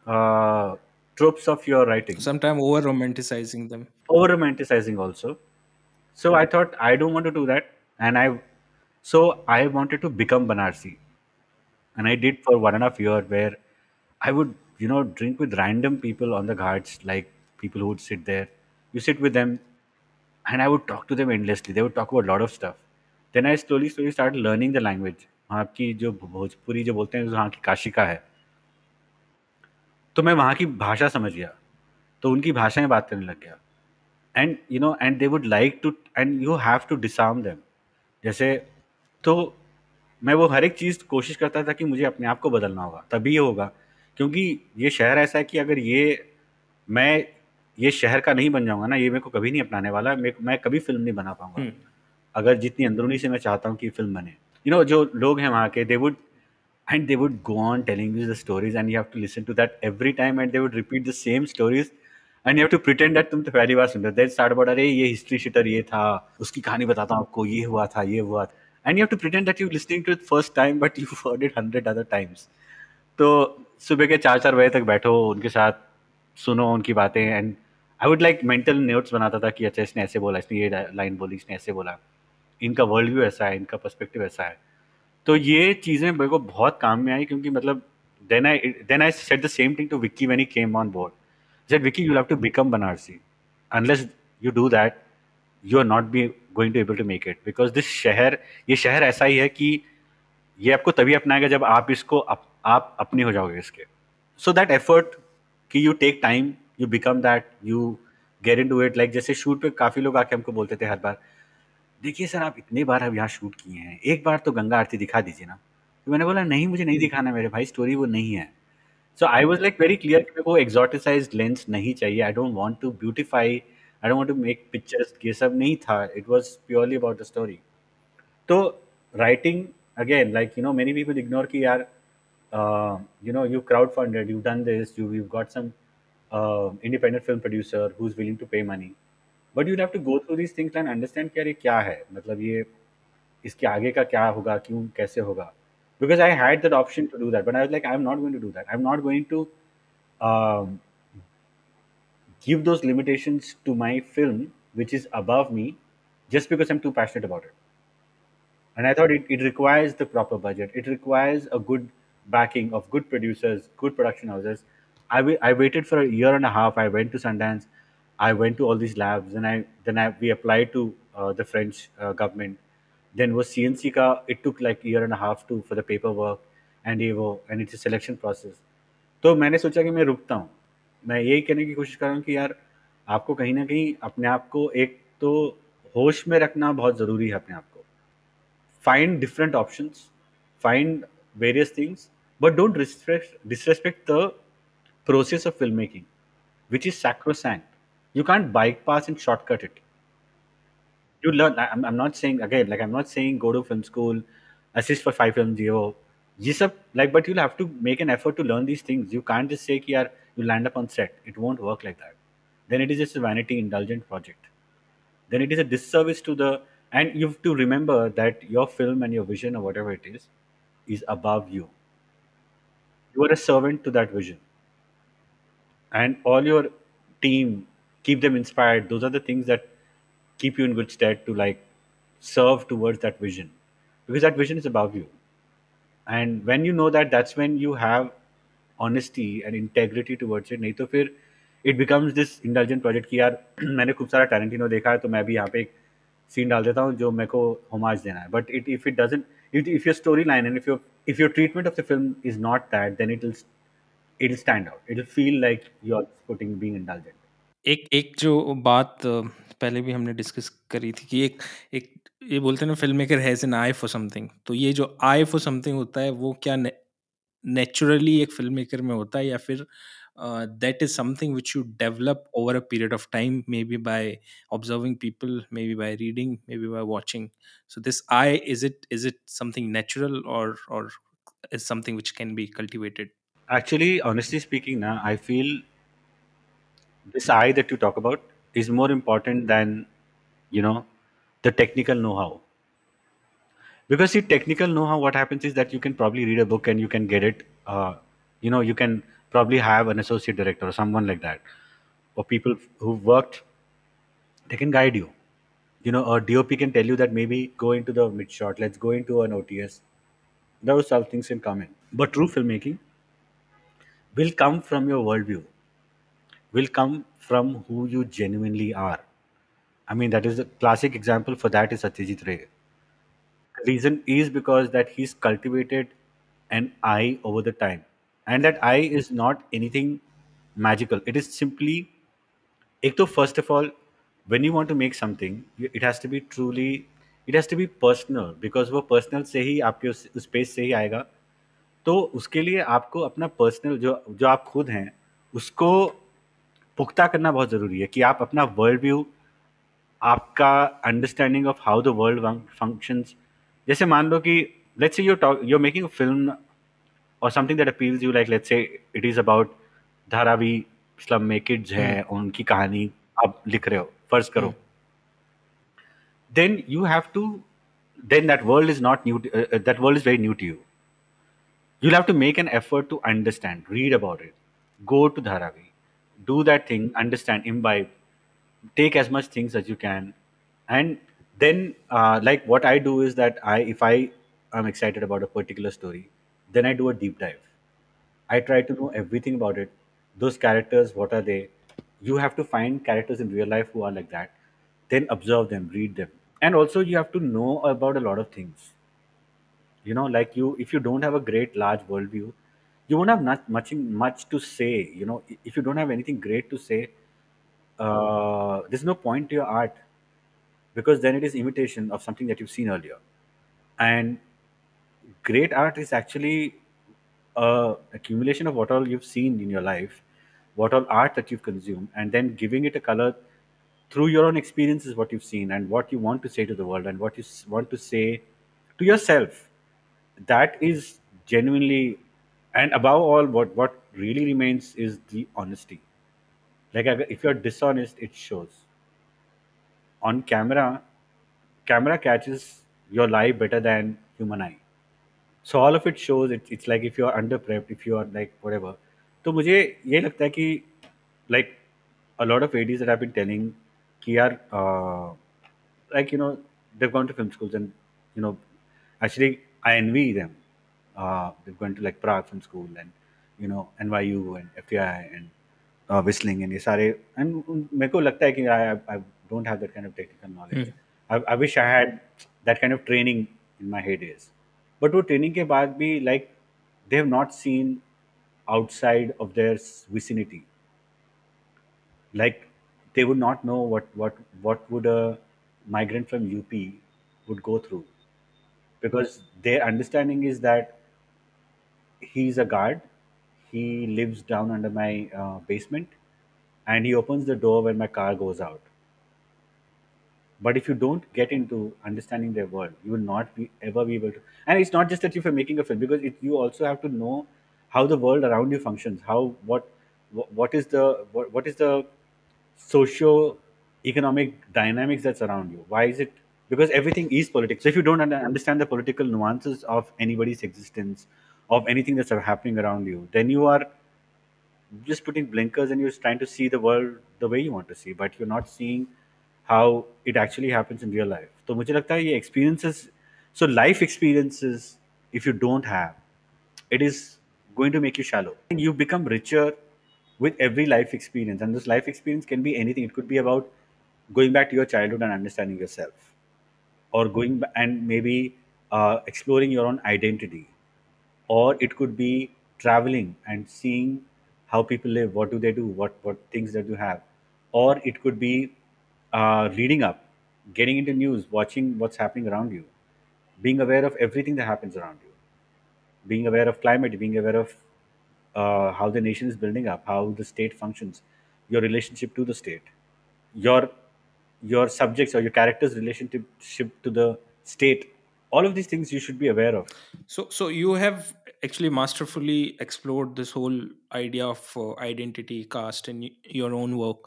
uh, tropes of your writing. Sometimes over romanticizing them. Over romanticizing also. So i thought i don't want to do that. And i so i wanted to become banarsi. And i did for one and a half year where i would you know drink with random people on the ghats, like people who would sit there. You sit with them and i would talk to them endlessly. They would talk about a lot of stuff. Then i slowly slowly started learning the language. वहाँ की जो भोजपुरी जो बोलते हैं वहाँ की काशिका है। तो मैं वहाँ की भाषा समझ गया तो उनकी भाषा में बात करने लग गया। And you know and they would like to and you have to disarm them जैसे तो मैं वो हर एक चीज़ कोशिश करता था कि मुझे अपने आप को बदलना होगा तभी ये होगा। क्योंकि ये शहर ऐसा है कि अगर ये मैं ये शहर का नहीं बन जाऊँगा ना ये मेरे को कभी नहीं अपनाने वाला मैं मैं कभी फ़िल्म नहीं बना पाऊँगा। Hmm. अगर जितनी अंदरूनी से मैं चाहता हूँ कि फ़िल्म बने। यू नो जो लोग हैं वहाँ के they would and they would go on telling you the stories and you have to listen to that every time and they would repeat the same stories and you have to pretend that तुम तो पहली बार सुन रहे हो start about अरे ये history शिटर ये था उसकी कहानी बताता हूँ आपको ये हुआ था ये हुआ था have to pretend that you're listening to it first time but you've heard it hundred other times तो सुबह के चार चार बजे तक बैठो उनके साथ सुनो उनकी बातें and I would like mental notes बनाता था कि अच्छा इसने ऐसे बोला इसने ये लाइन बोली इसने ऐसे बोला इनका वर्ल्ड व्यू ऐसा है इनका पर्सपेक्टिव ऐसा है तो ये चीज़ें मेरे को बहुत काम में आई क्योंकि मतलब then I then I set the same thing to Vicky when he came on board said Vicky you have to become Banarasi unless you do that you are not be going to able to make it because this शहर, ये शहर ऐसा ही है कि ये आपको तभी अपनाएगा जब आप इसको आप अपने हो जाओगे इसके। सो दैट एफर्ट कि you take time you become that you get into it like जैसे शूट पे काफ़ी लोग आके हमको बोलते थे हर बार देखिए सर आप इतने बार अब यहाँ शूट किए हैं। एक बार तो गंगा आरती दिखा दीजिए ना। तो मैंने बोला नहीं मुझे नहीं दिखाना मेरे भाई स्टोरी वो नहीं है। So I was like very clear कि मेरे को एग्जॉटिसाइज लेंस नहीं चाहिए। I don't want to beautify I don't want to make pictures ये सब नहीं था। It was purely about the story तो writing again like you know many people ignore कि यार। You know you crowdfunded you done this you you got some independent film producer who's willing to pay money but you have to go through these things and understand कि यार ये क्या है मतलब ये इसके आगे का क्या होगा क्यों कैसे होगा because I had that option to do that, but I was like, I'm not going to do that. I'm not going to um, give those limitations to my film, which is above me, just because I'm too passionate about it. And I thought it, it requires the proper budget. It requires a good backing of good producers, good production houses. I wai- I waited for a year and a half. I went to Sundance. I went to all these labs. and I then I we applied to uh, the French uh, government. Then was CNC ka. It took like year and a half to for the paperwork and ये वो and it's a selection process. तो मैंने सोचा कि मैं रुकता हूँ मैं यही कहने की कोशिश कर रहा हूँ कि यार आपको कहीं ना कहीं अपने आप को एक तो होश में रखना बहुत ज़रूरी है अपने आप को find different options, find various things, but don't disrespect, disrespect the process of filmmaking, which is sacrosanct. you can't bike pass and shortcut it. You learn I'm, I'm not saying again like i'm not saying go to film school assist for five films zero. Yes like but you'll have to make an effort to learn these things. You can't just say yeah you land up on set. It won't work like that. Then it is just a vanity indulgent project. Then it is a disservice to the and you have to remember that your film and your vision or whatever it is is above you. You are a servant to that vision. And all your team keep them inspired those are the things that keep you in good stead to like serve towards that vision because that vision is above you and when you know that that's when you have honesty and integrity towards it नहीं तो फिर it becomes this indulgent project कि यार मैंने खूब सारा टैलेंटिनो देखा है तो मैं भी यहाँ पे एक सीन डाल देता हूँ जो मेरे को होमाज देना है but it if it doesn't if if your storyline and if your if your treatment of the film is not that then it'll it'll stand out it'll feel like you're putting being indulgent एक एक जो बात पहले भी हमने discuss करी थी कि एक एक ये बोलते हैं ना filmmaker has an eye for something तो ये जो आई फॉर समथिंग होता है, वो क्या नेचुरली एक फ़िल्म मेकर में होता है या फिर that is something which you develop over a period of time maybe by observing people maybe by reading maybe by watching so this I is it is it something natural और और is something which can be cultivated? Actually, honestly speaking now i feel this eye that you talk about is more important than you know the technical know-how. Because see technical know-how what happens is that you can probably read a book and you can get it uh, you know you can probably have an associate director or someone like that or people who've worked they can guide you. You know a dop can tell you that maybe go into the mid shot let's go into an ots those all things can come in. But true filmmaking will come from your worldview will come from who you genuinely are i mean that is the classic example for that is satyajit ray The reason is because that he's cultivated an eye over the time and that eye is not anything magical it is simply एक तो first of all when you want to make something it has to be truly it has to be personal because वो personal से ही आपके उस space से ही आएगा तो उसके लिए आपको अपना पर्सनल जो जो आप खुद हैं उसको पुख्ता करना बहुत ज़रूरी है कि आप अपना वर्ल्ड व्यू आपका understanding of how the world function जैसे मान लो कि let's say you talk you making film और something that appeals you like let's say it is about Dharavi slum में किड्स हैं हम्म। उनकी कहानी आप लिख रहे हो फ़र्ज़ करो। Then you have to then that world is not new that world is very new to you you have to make an effort to understand read about it go to Dharavi. Do that thing understand imbibe take as much things as you can and then uh, like what i do is that i if i am excited about a particular story then i do a deep dive I try to know everything about it. Those characters, what are they? You have to find characters in real life who are like that. Then observe them, read them. And also, you have to know about a lot of things. You know, like you, if you don't have a great, large worldview, you won't have not much, much to say. You know, if you don't have anything great to say, uh, there's no point to your art because then it is imitation of something that you've seen earlier. And great art is actually a accumulation of what all you've seen in your life, what all art that you've consumed, and then giving it a color through your own experiences what you've seen and what you want to say to the world and what you want to say to yourself that is genuinely and above all what what really remains is the honesty like I- if you're dishonest it shows on camera camera catches your lie better than human eye so all of it shows it, it's like if you are under prepped if you are like whatever तो मुझे ये लगता है कि like a lot of ADs that I've been telling कि यार uh, like you know they've gone to film schools and you know actually I envy them uh, we've gone to like Prague film school and you know NYU and FTII and uh, whistling and ये and me, I I don't have that kind of technical knowledge. Hmm. I, I wish I had that kind of training in my heydays. But वो training के बाद भी like they have not seen outside of their vicinity. Like they would not know what what what would a migrant from UP would go through because their understanding is that he's a guard. He lives down under my uh, basement and he opens the door when my car goes out. But if you don't get into understanding their world you will not be ever be able to and it's not just that if you're making a film because it, you also have to know how the world around you functions how what what, is the what, what is the socio economic dynamics that's around you? Why is it because everything is politics. So if you don't under- understand the political nuances of anybody's existence of anything that's happening around you then you are just putting blinkers and you're trying to see the world the way you want to see but you're not seeing how it actually happens in real life तो मुझे लगता है ये experiences so life experiences if you don't have it is going to make you shallow you become richer with every life experience and this life experience can be anything it could be about going back to your childhood and understanding yourself or going ba- and maybe uh, exploring your own identity or it could be traveling and seeing how people live what do they do what what things that you have. Or it could be uh, reading up getting into news watching what's happening around you being aware of everything that happens around you being aware of climate being aware of uh, how the nation is building up how the state functions your relationship to the state your your subjects or your character's relationship to the state all of these things you should be aware of So, so you have actually masterfully explored this whole idea of uh, identity, caste, in your own work.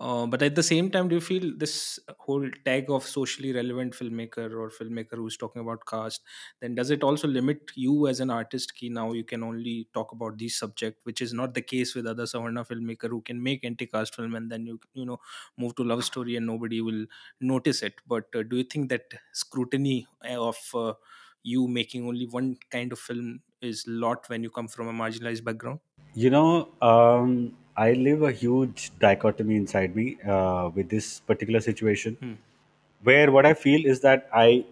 Uh, but at the same time, do you feel this whole tag of socially relevant filmmaker or filmmaker who's talking about caste, then does it also limit you as an artist? Key now you can only talk about this subject, which is not the case with other Savarna filmmaker who can make anti-caste film and then you you know move to love story and nobody will notice it. But uh, do you think that scrutiny uh, of uh, you making only one kind of film is lot when you come from a marginalized background You know, um, I live a huge dichotomy inside me uh, with this particular situation, Hmm. where what I feel is that I,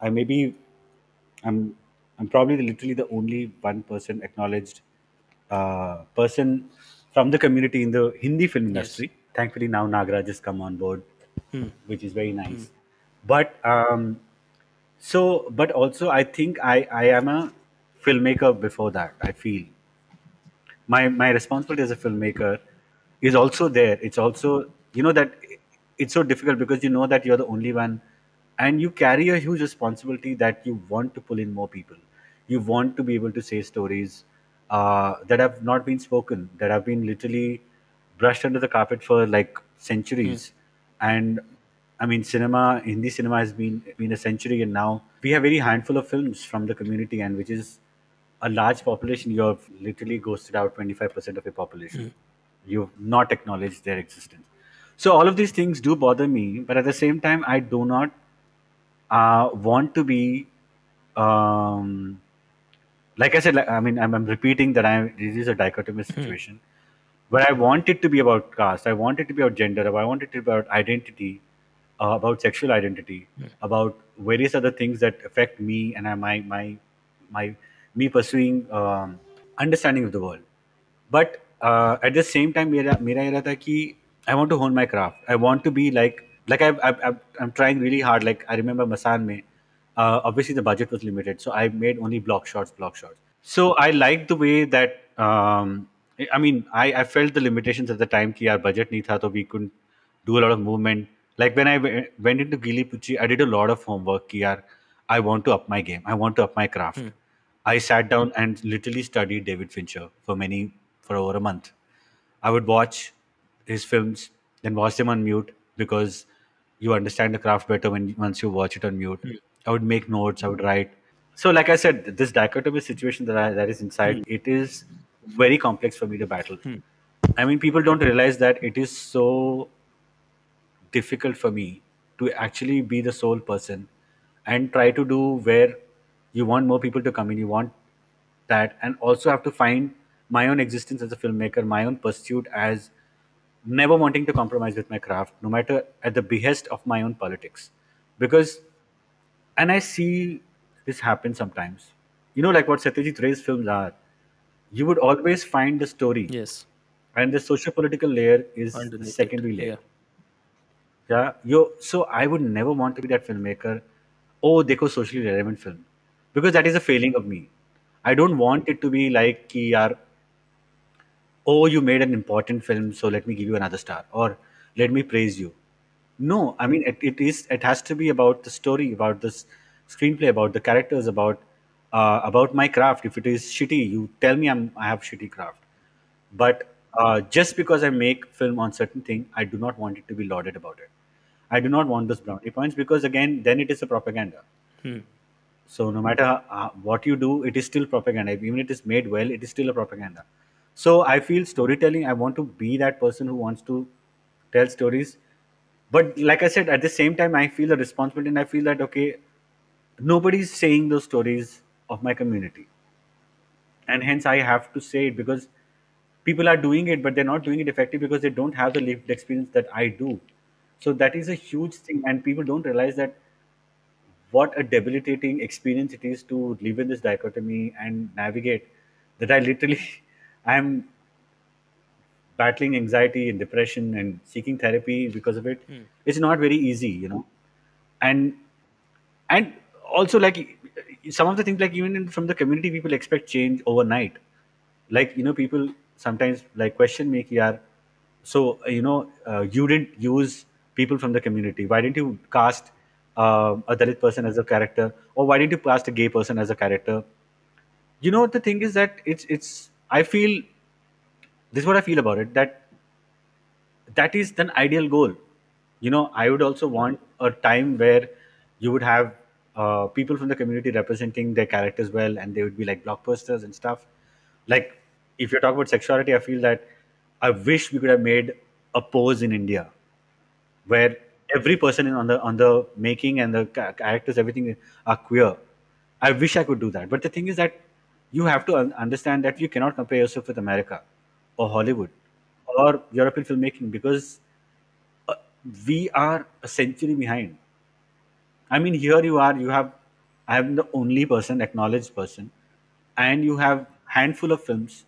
I maybe, I'm, I'm probably literally the only one person acknowledged uh, person from the community in the Hindi film yes industry. Thankfully, now Nagaraj has come on board, Hmm. which is very nice. But um, so, but also, I think I, I am a filmmaker before that. I feel my my responsibility as a filmmaker is also there. It's also you know that it's so difficult because you know that you're the only one and you carry a huge responsibility that you want to pull in more people. You want to be able to say stories uh, that have not been spoken that have been literally brushed under the carpet for like centuries. And i mean cinema hindi cinema has been been a century and now we have very handful of films from the community and which is a large population, you have literally ghosted out 25% of your population. You've not acknowledged their existence. So, all of these things do bother me, but at the same time, I do not uh, want to be, um, like I said, like, I mean, I'm, I'm repeating that I this is a dichotomous situation. But I want it to be about caste, I want it to be about gender, I want it to be about identity, uh, about sexual identity, about various other things that affect me and I, my my my me pursuing um, understanding of the world. But uh, at the same time, मेरा मेरा ये रहा I want to hone my craft. I want to be like like I, I, I'm trying really hard. Like I remember Masaan mein, uh, obviously the budget was limited, so I made only block shots, block shots. So I liked the way that um, I mean I, I felt the limitations at the time. Ki our budget nahi tha, so we couldn't do a lot of movement. Like when I went into Geeli Pucchi, I did a lot of homework. Ki yaar, I want to up my game. I want to up my craft. Hmm. I sat down and literally studied David Fincher for many for over a month. I would watch his films, then watch them on mute because you understand the craft better when once you watch it on mute. Hmm. I would make notes. I would write. So, like I said, this dichotomy situation that I, that is inside hmm. it is very complex for me to battle. Hmm. I mean, people don't realize that it is so difficult for me to actually be the sole person and try to do where you want more people to come in. You want that, and also have to find my own existence as a filmmaker, my own pursuit as never wanting to compromise with my craft, no matter at the behest of my own politics. Because, and I see this happen sometimes. You know, like what Satyajit Ray's films are. You would always find the story, Yes. and the socio-political layer is the Underneath it. secondary layer. Yeah. Yeah, yo. So I would never want to be that filmmaker. Oh, देखो socially relevant film, because that is a failing of me. I don't want it to be like ki yaar, oh you made an important film so let me give you another star or let me praise you. No, I mean it, it is it has to be about the story, about this screenplay, about the characters, about uh, about my craft. If it is shitty, you tell me I'm, I have shitty craft. But uh, just because I make film on certain thing, I do not want it to be lauded about it. I do not want those brownie points because again, then it is a propaganda. Hmm. So no matter uh, what you do, it is still propaganda. Even if it is made well, it is still a propaganda. So I feel storytelling. I want to be that person who wants to tell stories. But like I said, at the same time, I feel a responsibility, and I feel that okay, nobody's saying those stories of my community, and hence I have to say it because people are doing it, but they're not doing it effectively because they don't have the lived experience that I do. So that is a huge thing, and people don't realize that what a debilitating experience it is to live in this dichotomy and navigate that i literally i'm battling anxiety and depression and seeking therapy because of it. It's not very easy you know. And and also like some of the things like even in, from the community people expect change overnight. Like you know people sometimes like question me yaar so you know uh, you didn't use people from the community. Why didn't you cast uh, a dalit person as a character or why didn't you cast a gay person as a character? You know the thing is that it's it's i feel this is what i feel about it that that is an ideal goal. You know i would also want a time where you would have uh, people from the community representing their characters well and they would be like blockbusters and stuff. Like if you're talking about sexuality i feel that i wish we could have made a pose in india where every person in, on the on the making and the characters everything are queer. I wish i could do that. But the thing is that you have to understand that you cannot compare yourself with america or hollywood or european filmmaking because uh, we are a century behind. I mean here you are you have i am the only person acknowledged person and you have handful of films.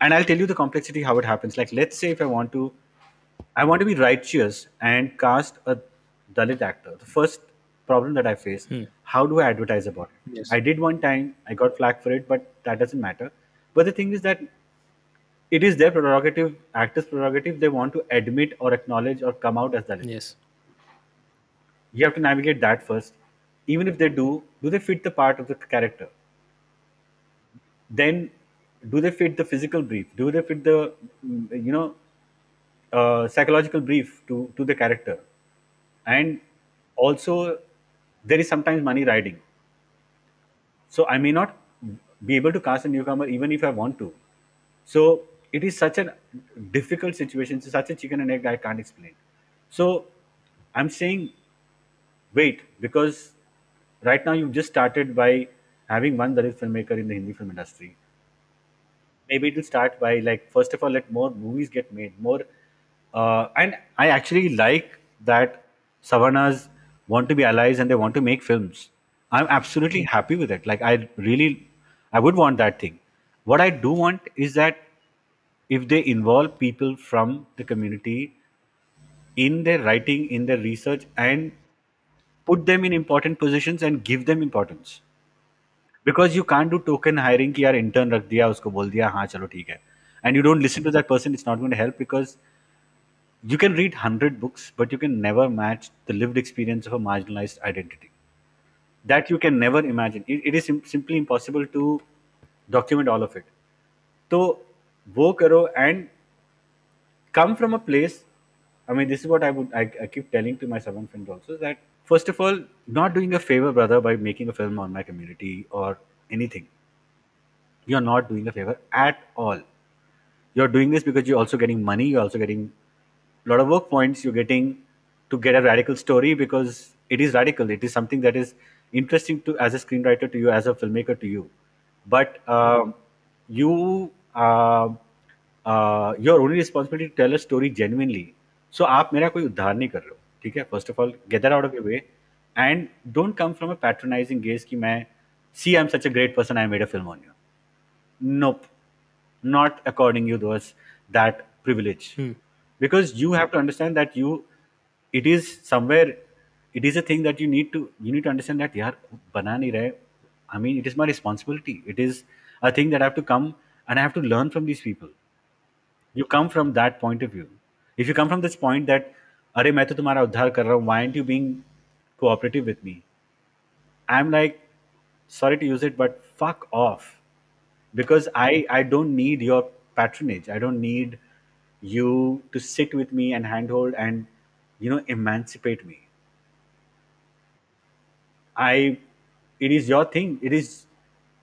And i'll tell you the complexity how it happens. Like let's say if i want to I want to be righteous and cast a Dalit actor. The first problem that I face, hmm. how do I advertise about it? Yes. I did one time, I got flack for it, but that doesn't matter. But the thing is that it is their prerogative, actors' prerogative. They want to admit or acknowledge or come out as Dalit Yes. you have to navigate that first even if they do do they fit the part of the character then do they fit the physical brief do they fit the you know uh, psychological brief to to the character. And also there is sometimes money riding. So i may not be able to cast a newcomer even if i want to. So it is such a difficult situation it's such a chicken and egg i can't explain. So i'm saying wait because right now you've just started by having one Dalit filmmaker in the Hindi film industry. Maybe it will start by like first of all let more movies get made, more uh, and I actually like that Savarnas want to be allies and they want to make films. I'm absolutely happy with it. Like I really I would want that thing. What I do want is that if they involve people from the community in their writing, in their research, and put them in important positions and give them importance because you can't do token hiring कि यार intern रख दिया उसको बोल दिया हाँ चलो ठीक है and you don't listen to that person it's not going to help because you can read 100 books but you can never match the lived experience of a marginalized identity. That you can never imagine. It, it is simply impossible to document all of it. So wo karo and come from a place i mean this is what i would i, I keep telling to my seven friends also that first of all not doing a favor brother by making a film on my community or anything. You're not doing a favor at all. You're doing this because you're also getting money you're also getting a lot of work points you're getting to get a radical story because it is radical it is something that is interesting to as a screenwriter to you as a filmmaker to you but um you uh, uh, your only responsibility to tell a story genuinely so आप मेरा कोई उद्धार नहीं कर रहे हो ठीक है first of all get that out of your way and don't come from a patronising gauge कि मैं सी I am such a great person I made a film on you nope not according you was that privilege because you have to understand that you it is somewhere it is a thing that you need to you need to understand that yaar bana nahi rahe i mean it is my responsibility it is a thing that i have to come and i have to learn from these people you come from that point of view if you come from this point that अरे मैं तो तुम्हारा उद्धार कर रहा हूँ why aren't you being cooperative with me i'm like sorry to use it but fuck off because I I don't need your patronage. I don't need you to sit with me and handhold and you know emancipate me. I it is your thing. It is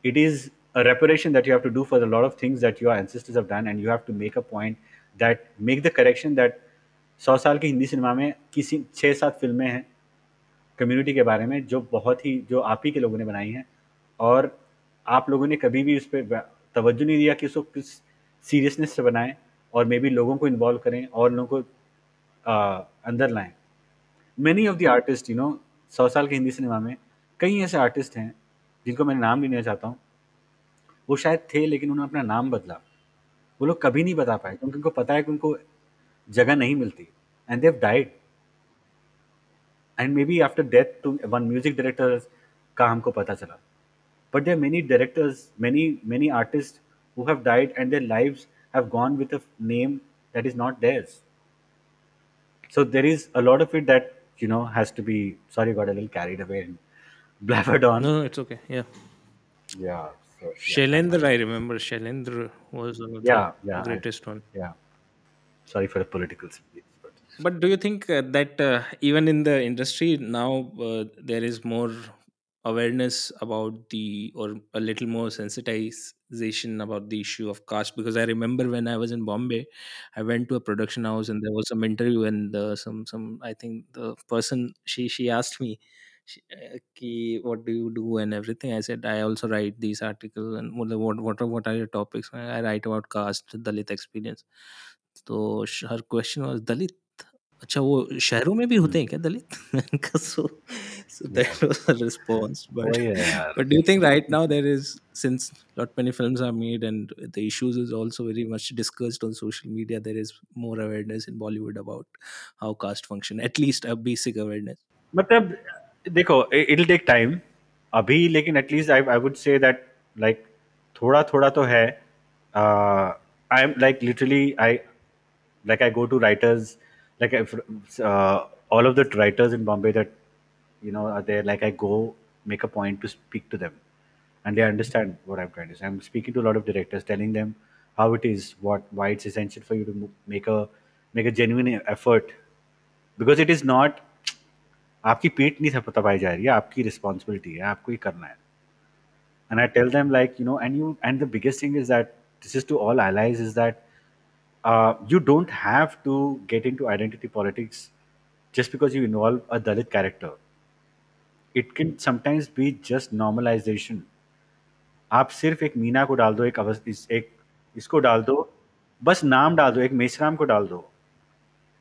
it is a reparation that you have to do for a lot of things that your ancestors have done, and you have to make a point that make the correction that सौ साल की Hindi cinema में किसी छः सात फ़िल्में हैं community के बारे में जो बहुत ही जो आप ही के लोगों ने बनाई हैं और आप लोगों ने कभी भी उस पर तवज्जो नहीं दिया कि उसको किस सीरियसनेस से बनाएँ और मे बी लोगों को इन्वॉल्व करें और लोगों को आ, अंदर लाएँ। Many of the artist you know सौ साल के हिंदी सिनेमा में कई ऐसे आर्टिस्ट हैं जिनको मैं नाम भी लेना चाहता हूँ। वो शायद थे लेकिन उन्होंने अपना नाम बदला। वो लोग कभी नहीं बता पाए क्योंकि उनको पता है कि उनको जगह नहीं मिलती and they've died and maybe after death to one music director का हमको पता चला। But there are directors many many artists who have died and their lives have gone with a name that is not theirs so there is a lot of it that you know has to be sorry got a little carried away and blabbered on No, it's okay. Yeah. yeah so, yeah Shailendra, I remember Shailendra was one of yeah the yeah I- greatest one. yeah sorry for the political speech but But do you think uh, that uh, even in the industry now uh, there is more awareness about the or a little more sensitization about the issue of caste. Because i remember when i was in bombay i went to a production house and there was some interview and some some i think the person she she asked me she, uh, ki, what do you do and everything? I said i also write these articles and what what what are, what are your topics? I write about caste dalit experience. So her question was dalit अच्छा वो शहरों में भी होते हैं। क्या Dalit? So so that was a response but but do you think right now there is since lot many films are made and the issues is also very much discussed on social media there is more awareness in Bollywood about how caste function at least a basic awareness मतलब देखो it will take time अभी लेकिन at least I I would say that like थोड़ा थोड़ा तो है। I am like literally I like I go to writers like if, uh, all of the writers in Bombay that you know are there. Like I go make a point to speak to them, and they understand what I'm trying to say. I'm speaking to a lot of directors, telling them how it is, what why it's essential for you to mo- make a make a genuine effort, because it is not आपकी पीठ नहीं थप- तपाई जा रही है आपकी responsibility है आपको ही करना है and I tell them like you know and you and the biggest thing is that this is to all allies is that uh, you don't have to get into identity politics just because you involve a Dalit character. It can sometimes be just normalization. आप सिर्फ एक मीना को डाल दो एक अवस्थ इस, एक इसको डाल दो बस नाम डाल दो एक मेसराम को डाल दो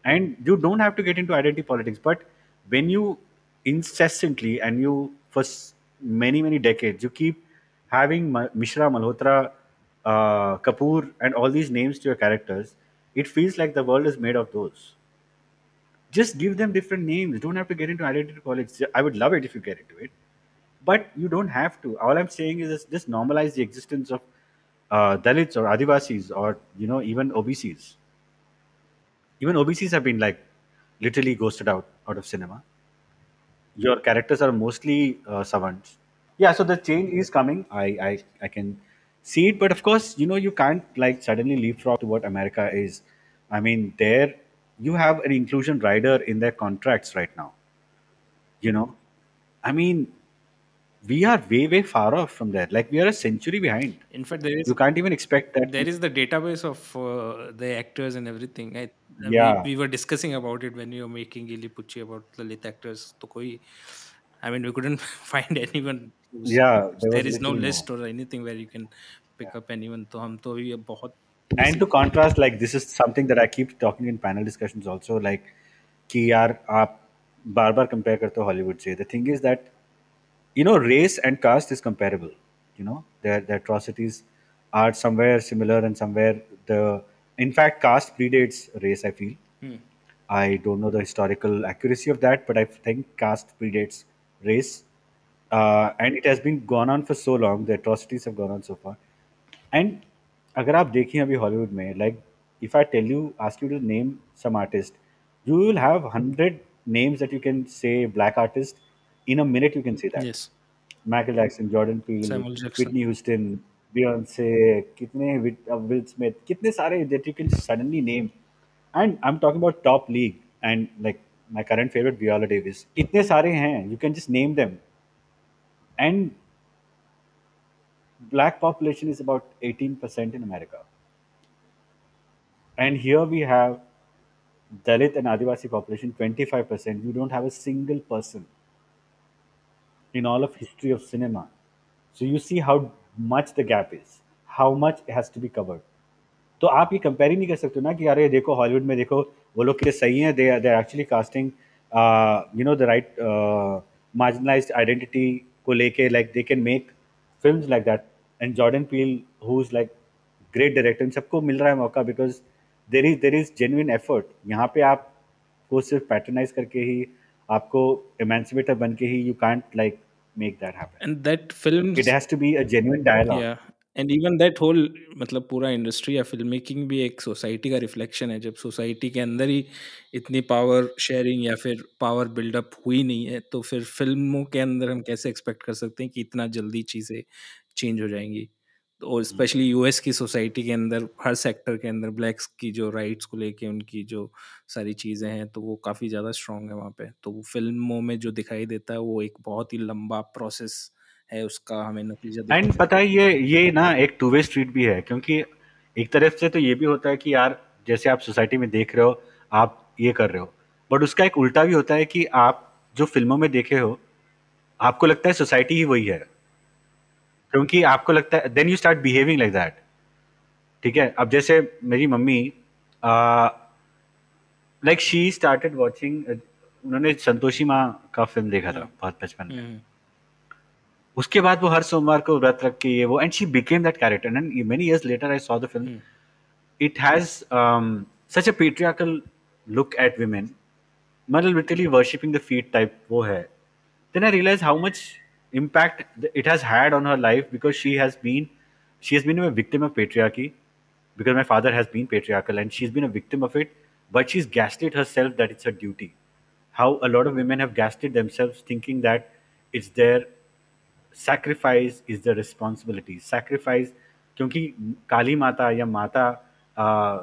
and you don't have to get into identity politics but when you incessantly and you for s- many many decades you keep having Ma- mishra malhotra uh, kapoor and all these names to your characters it feels like the world is made of those just give them different names don't have to get into identity politics i would love it if you get into it but you don't have to all i'm saying is just, just normalize the existence of uh, dalits or adivasis or you know even obcs even OBCs have been like literally ghosted out out of cinema. Your characters are mostly uh, savarnas. Yeah, so the change is coming. I, I I can see it. But of course, you know, you can't like suddenly leapfrog to what America is. I mean, there you have an inclusion rider in their contracts right now. You know, I mean, we are way way far off from that. Like we are a century behind. In fact, there is you can't even expect that. There is the database of uh, the actors and everything. I, I yeah, mean, we, were discussing about it when we were making Geeli Pucchi about Dalit actors. To I mean, we couldn't find anyone who's- Yeah, there there was is no little list or anything where you can pick up anyone. तो हम तो अभी बहुत and to contrast like this is something that i keep talking in panel discussions also like कि यार आप बार बार compare करते हो हॉलीवुड से the thing is that you know race and caste is comparable you know their the atrocities are somewhere similar and somewhere the in fact caste predates race i feel Hmm. i don't know the historical accuracy of that but i think caste predates race uh, and it has been gone on for so long the atrocities have gone on so far and अगर आप देखें अभी Hollywood में like if I tell you ask you to name some artist you will have hundred names that you can say black artist in a minute you can say that yes. Michael Jackson Jordan peel Samuel Jackson. Whitney Houston Beyonce कितने Will Smith कितने सारे that you can suddenly name and I am talking about top league and like my current favourite Viola Davis इतने सारे हैं you can just name them and black population is about 18% in America. And here we have Dalit and Adivasi population 25%. You don't have a single person in all of history of cinema. So you see how much the gap is, how much has to be covered. तो आप ये compare ही नहीं कर सकते ना कि यार ये देखो हॉलीवुड में देखो वो लोग कितने सही हैं दे they actually casting you know the right marginalised identity को लेके like they can make film like that and Jordan Peele who is like great director in सबको मिल रहा है मौका because there is there is genuine effort यहाँ पे आपको सिर्फ़ पैटर्नाइज करके ही आपको एमेंसिपेटर बन के ही you can't like make that happen. And that film It has to be a genuine dialogue. या एंड इवन दैट होल मतलब पूरा इंडस्ट्री या फ़िल्म मेकिंग भी एक सोसाइटी का रिफ्लेक्शन है। जब सोसाइटी के अंदर ही इतनी पावर शेयरिंग या फिर पावर बिल्डअप हुई नहीं है तो फिर फ़िल्मों के अंदर हम कैसे एक्सपेक्ट कर सकते हैं कि इतना जल्दी चीज़ें चेंज हो जाएँगी? तो और स्पेशली यूएस की सोसाइटी के अंदर हर सेक्टर के अंदर ब्लैक्स की जो राइट्स को लेके उनकी जो सारी चीज़ें हैं तो वो काफ़ी ज़्यादा स्ट्रांग है वहाँ पे। तो वो फ़िल्मों में जो दिखाई देता है वो एक बहुत ही लंबा प्रोसेस है उसका हमें नतीजा एंड पता है ये ये ना एक टू वे स्ट्रीट भी है क्योंकि एक तरफ़ से तो ये भी होता है कि यार जैसे आप सोसाइटी में देख रहे हो आप ये कर रहे हो। बट उसका एक उल्टा भी होता है कि आप जो फ़िल्मों में देखे हो आपको लगता है सोसाइटी ही वही है। क्योंकि आपको लगता है then you start behaving like that ठीक है? अब जैसे मेरी mummy like she started watching उन्होंने संतोषी माँ का फ़िल्म देखा था बहुत बचपन में। हम्म, उसके बाद वो हर सोमवार को व्रत रख के ये वो and she became that character and many years later I saw the film it has such a patriarchal look at women मतलब literally worshipping the feet type वो है. Then I realise how much impact it has had on her life because she has been she has been a victim of patriarchy because my father has been patriarchal and she is been a victim of it but she is gaslighted herself that it's a duty how a lot of women have gaslighted themselves thinking that it's their sacrifice is the responsibility. Sacrifice क्योंकि काली माता या माता आ,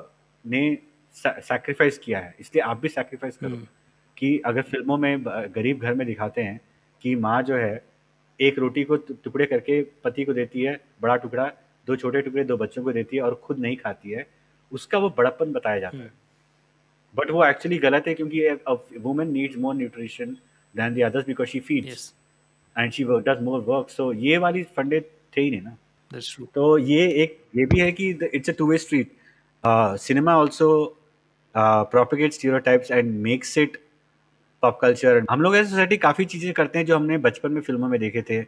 ने sacrifice किया है इसलिए आप भी सैक्रिफाइस करो। हम्म। कि अगर फ़िल्मों में गरीब घर में दिखाते हैं कि माँ जो है एक रोटी को टुकड़े करके पति को देती है बड़ा टुकड़ा दो छोटे टुकड़े दो बच्चों को देती है और खुद नहीं खाती है उसका वो बड़प्पन बताया जाता है। हम्म। बट वो एक्चुअली गलत है क्योंकि women needs more nutrition than the others because she feeds and she work does more work so ये वाली फंडे थे ही नहीं ना तो ये एक ये भी है कि it's a two way street cinema also propagate stereotypes and makes it pop culture हम लोग ऐसी सोसाइटी काफ़ी चीज़ें करते हैं जो हमने बचपन में फ़िल्मों में देखे थे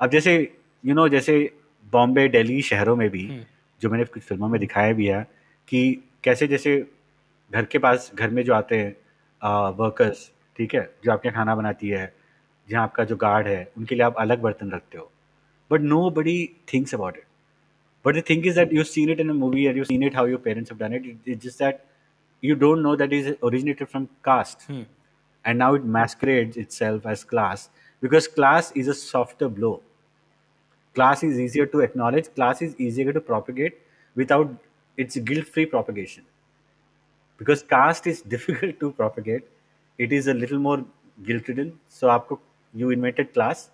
अब जैसे यू you नो know, जैसे बॉम्बे दिल्ली शहरों में भी। जो मैंने कुछ फ़िल्मों में दिखाया भी है कि कैसे जैसे घर के पास घर में जो आते हैं वर्कर्स ठीक है जो आपके खाना बनाती है जहाँ आपका जो गार्ड है उनके लिए आप अलग बर्तन रखते हो। बट नो बड़ी things about it but the thing is that you seen it in a movie you seen it how your parents have done it it just that you don't know that is originated from caste and now it masquerade itself as class because class is a softer blow class is easier to acknowledge class is easier to propagate without its guilt free propagation because caste is difficult to propagate it is a little more guilt laden so आपको you invented class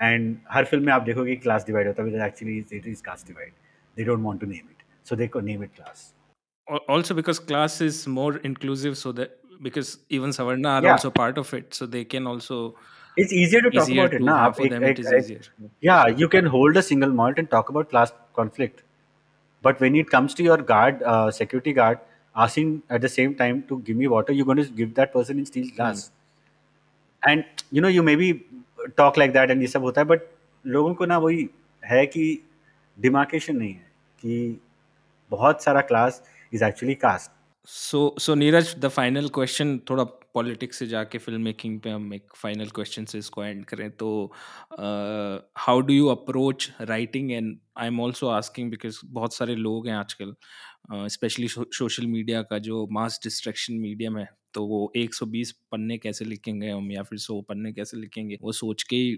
and her film में आप देखोगे class divide होता है actually it is caste divide they don't want to name it so they could name it class Al- Also, because class is more inclusive, so that because even Savarna are Yeah. also part of it, so they can also it's easier to talk easier about it to ना have आप for एक, them. एक, it is एक, easier. yeah you can hold a single malt and talk about class conflict but when it comes to your guard uh, security guard asking at the same time to give me water you're going to give that person in steel glass And you know you maybe talk like that and ये सब होता है but लोगों को ना वही है कि डिमार्केशन नहीं है, कि बहुत सारा class is actually caste so so Neeraj the final question थोड़ा पॉलिटिक्स से जाके फ़िल्म मेकिंग पे हम एक फाइनल क्वेश्चन से इसको एंड करें तो how do you approach writing and I am also asking because बहुत सारे लोग हैं आजकल स्पेशली सोशल मीडिया का जो मास डिस्ट्रैक्शन मीडियम है तो वो 120 पन्ने कैसे लिखेंगे हम या फिर 100 पन्ने कैसे लिखेंगे, वो सोच के ही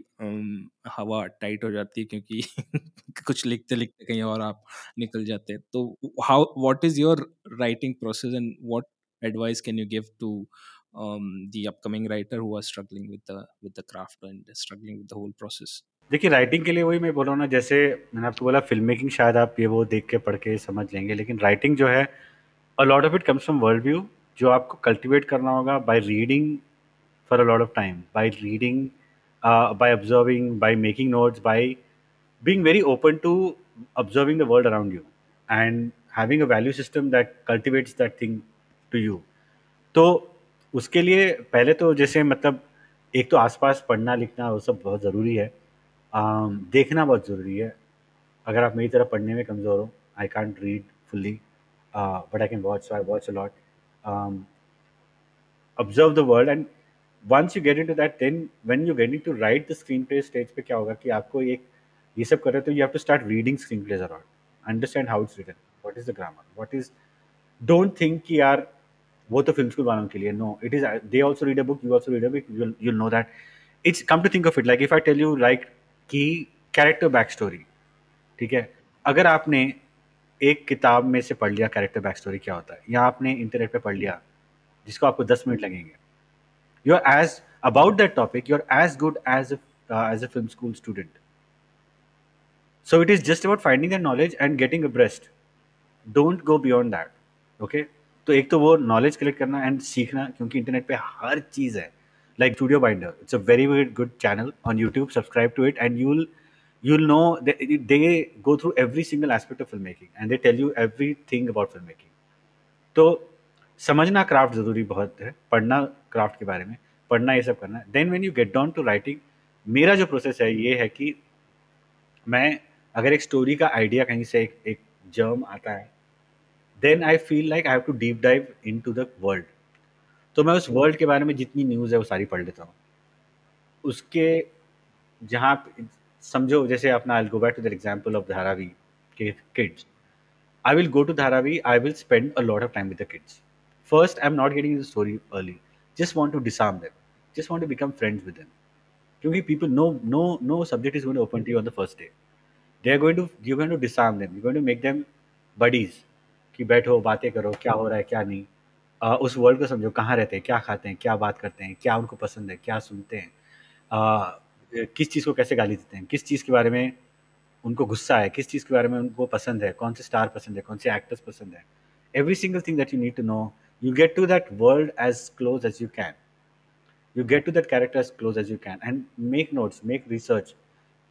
हवा टाइट हो जाती है क्योंकि कुछ लिखते लिखते कहीं और आप निकल जाते हैं। तो how what is your writing process and what advice can you give to um, the upcoming writer who are struggling with the with the craft and struggling with the whole process. देखिए writing के लिए वही मैं बोल रहा हूँ ना जैसे मैंने आपको बोला फ़िल्म मेकिंग शायद आप ये वो देख के पढ़ के समझ लेंगे लेकिन राइटिंग जो है a lot of it comes from world view जो आपको कल्टिवेट करना होगा by reading for a lot of time by reading by observing by making notes by being very open to observing the world around you and having a value system that cultivates that thing to you तो उसके लिए पहले तो जैसे मतलब एक तो आसपास पढ़ना लिखना वो सब बहुत ज़रूरी है। आ, देखना बहुत ज़रूरी है। अगर आप मेरी तरह पढ़ने में कमज़ोर हो I can't read fully but I can watch I watch a lot observe the world and once you get into that then when you get into write the screenplay stage पे क्या होगा कि आपको एक ये सब कर रहे तो you have to start reading screenplays around understand how it's written what is the grammar what is don't think कि यार वो तो फ़िल्म स्कूल वालों के लिए no it is they also read a book you also read a book you know that it's come to think of it like if I tell you like की character back story ठीक है? अगर आपने एक किताब में से पढ़ लिया कैरेक्टर बैक स्टोरी क्या होता है? या आपने इंटरनेट पर पढ़ लिया, जिसको आपको दस मिनट लगेंगे। You are as about that topic you are as good as as a film school student so it is just about finding the knowledge and getting a breadth don't go beyond that okay तो एक तो वो knowledge collect करना and सीखना, क्योंकि internet पे हर चीज़ है। Like StudioBinder it's a very very good channel on YouTube subscribe to it and you'll you'll know that they go through every single aspect of filmmaking and they tell you everything about filmmaking. तो समझना craft ज़रूरी बहुत है, पढ़ना craft के बारे में, पढ़ना ये सब करना। Then when you get down to writing मेरा जो प्रोसेस है ये है कि मैं अगर एक स्टोरी का आइडिया कहीं से एक एक जर्म आता है then I feel like I have to deep dive into the world तो मैं उस वर्ल्ड के बारे में जितनी न्यूज़ है, वो सारी पढ़ लेता हूँ। उसके जहाँ समझो, जैसे अपना I go back to the example of Dharavi के kids I will go to Dharavi I will spend a lot of time with the kids first I am not getting the story early just want to disarm them just want to become friends with them क्योंकि people no no no subject is going to open to on the first day they are going to you going to disarm them you going to make them buddies कि बैठो बातें करो क्या हो रहा है क्या नहीं। uh, उस वर्ल्ड को समझो कहाँ रहते हैं क्या खाते हैं क्या बात करते हैं क्या उनको पसंद है क्या सुनते हैं। uh, किस चीज़ को कैसे गाली देते हैं किस चीज़ के बारे में उनको गुस्सा है किस चीज़ के बारे में उनको पसंद है कौन से स्टार पसंद है कौन से एक्टर्स पसंद है। Every single thing that you need to know you get to that world as close as you can you get to that character as close as you can and make notes make research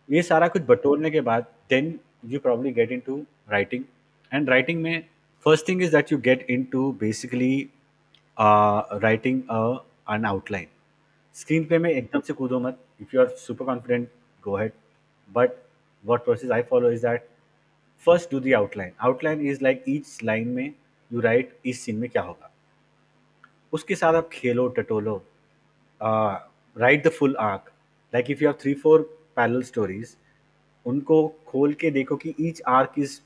ये सारा कुछ बटोरने के बाद then you probably get in to writing and writing में first thing is that you get in to basically writing an outline screen play में एकदम से कूदो मत। If you are super confident go ahead but what process I follow is that first do the outline. Outline is like each line में you write इस scene में क्या होगा। उसके साथ आप खेलो, टटोलो write the full arc like if you have three four parallel stories उनको खोल के देखो कि each arc is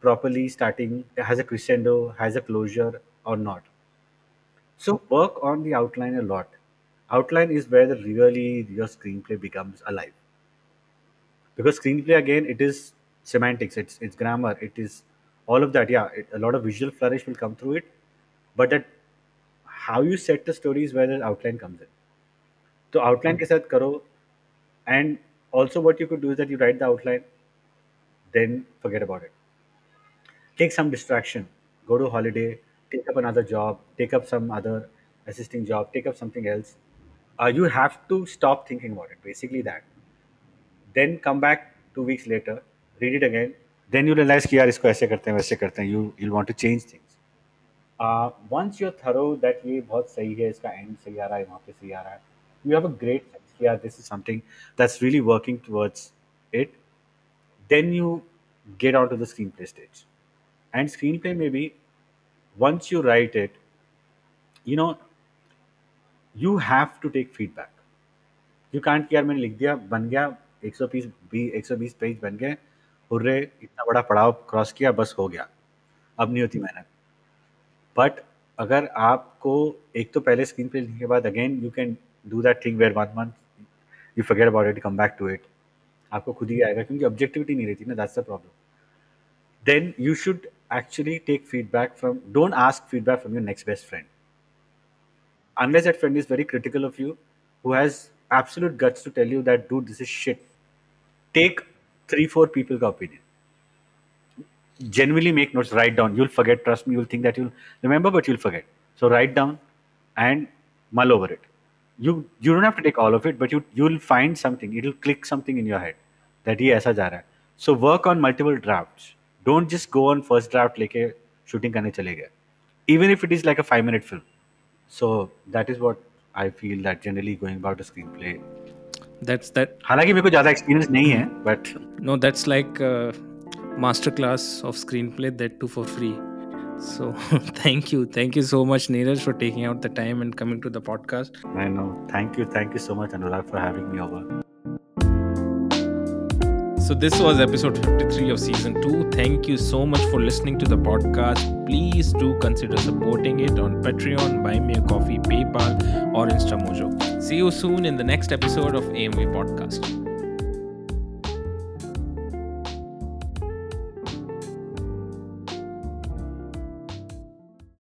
properly starting has a crescendo has a closure or not So work on the outline a lot. Outline is where the really your screenplay becomes alive. Because screenplay again, it is semantics, it's it's grammar, it is all of that. Yeah, it, a lot of visual flourish will come through it, but that how you set the story is where the outline comes in. तो outline के साथ करो and also what you could do is that you write the outline, then forget about it. Take some distraction, go to holiday, take up another job, take up some other assisting job, take up something else. Uh, you have to stop thinking about it. Basically that. Then come back two weeks later, read it again. Then you realize कि यार इसको ऐसे करते हैं वैसे करते हैं. You you'll want to change things. Uh, once you're thorough that ये बहुत सही है इसका end सही आ रहा है वहाँ पे सही आ रहा है. You have a great sense कि यार this is something that's really working towards it. Then you get onto the screenplay stage. And screenplay maybe once you write it, you know, you have to take feedback. You can't कि यार मैंने लिख दिया बन गया 120 120 page बन गए hurray इतना बड़ा पड़ाव क्रॉस किया बस हो गया। अब नहीं होती मेहनत। बट अगर आपको एक तो पहले स्क्रीन पे लिखने के बाद again you can do that thing where one month you forget about it come back to it आपको खुद ही आएगा क्योंकि ऑब्जेक्टिविटी नहीं रहती ना that's the problem then you should actually take feedback from don't ask feedback from your next best friend. Unless that friend is very critical of you who has absolute guts to tell you that dude this is shit. Take three four people's opinion. Genuinely make notes write down. You'll forget trust me you'll think that you'll remember but you'll forget. So write down and mull over it. You you don't have to take all of it but you you'll find something. It'll click something in your head that he aisa ja so work on multiple drafts. Don't just go on first draft लेके shooting करने चले गए even if it is like a five minute film so that is what I feel that generally going about screen play that's that हालाँकि मेरे को ज़्यादा experience नहीं है but no that's like master class of screen play that too for free So thank you. Thank you so much, Neeraj, for taking out the time and coming to the podcast. I know. Thank you. Thank you so much, Anurag, for having me over. So this was episode 53 of season 2. Thank you so much for listening to the podcast. Please do consider supporting it on Patreon, Buy Me a Coffee, PayPal, or Instamojo. See you soon in the next episode of AMV Podcast.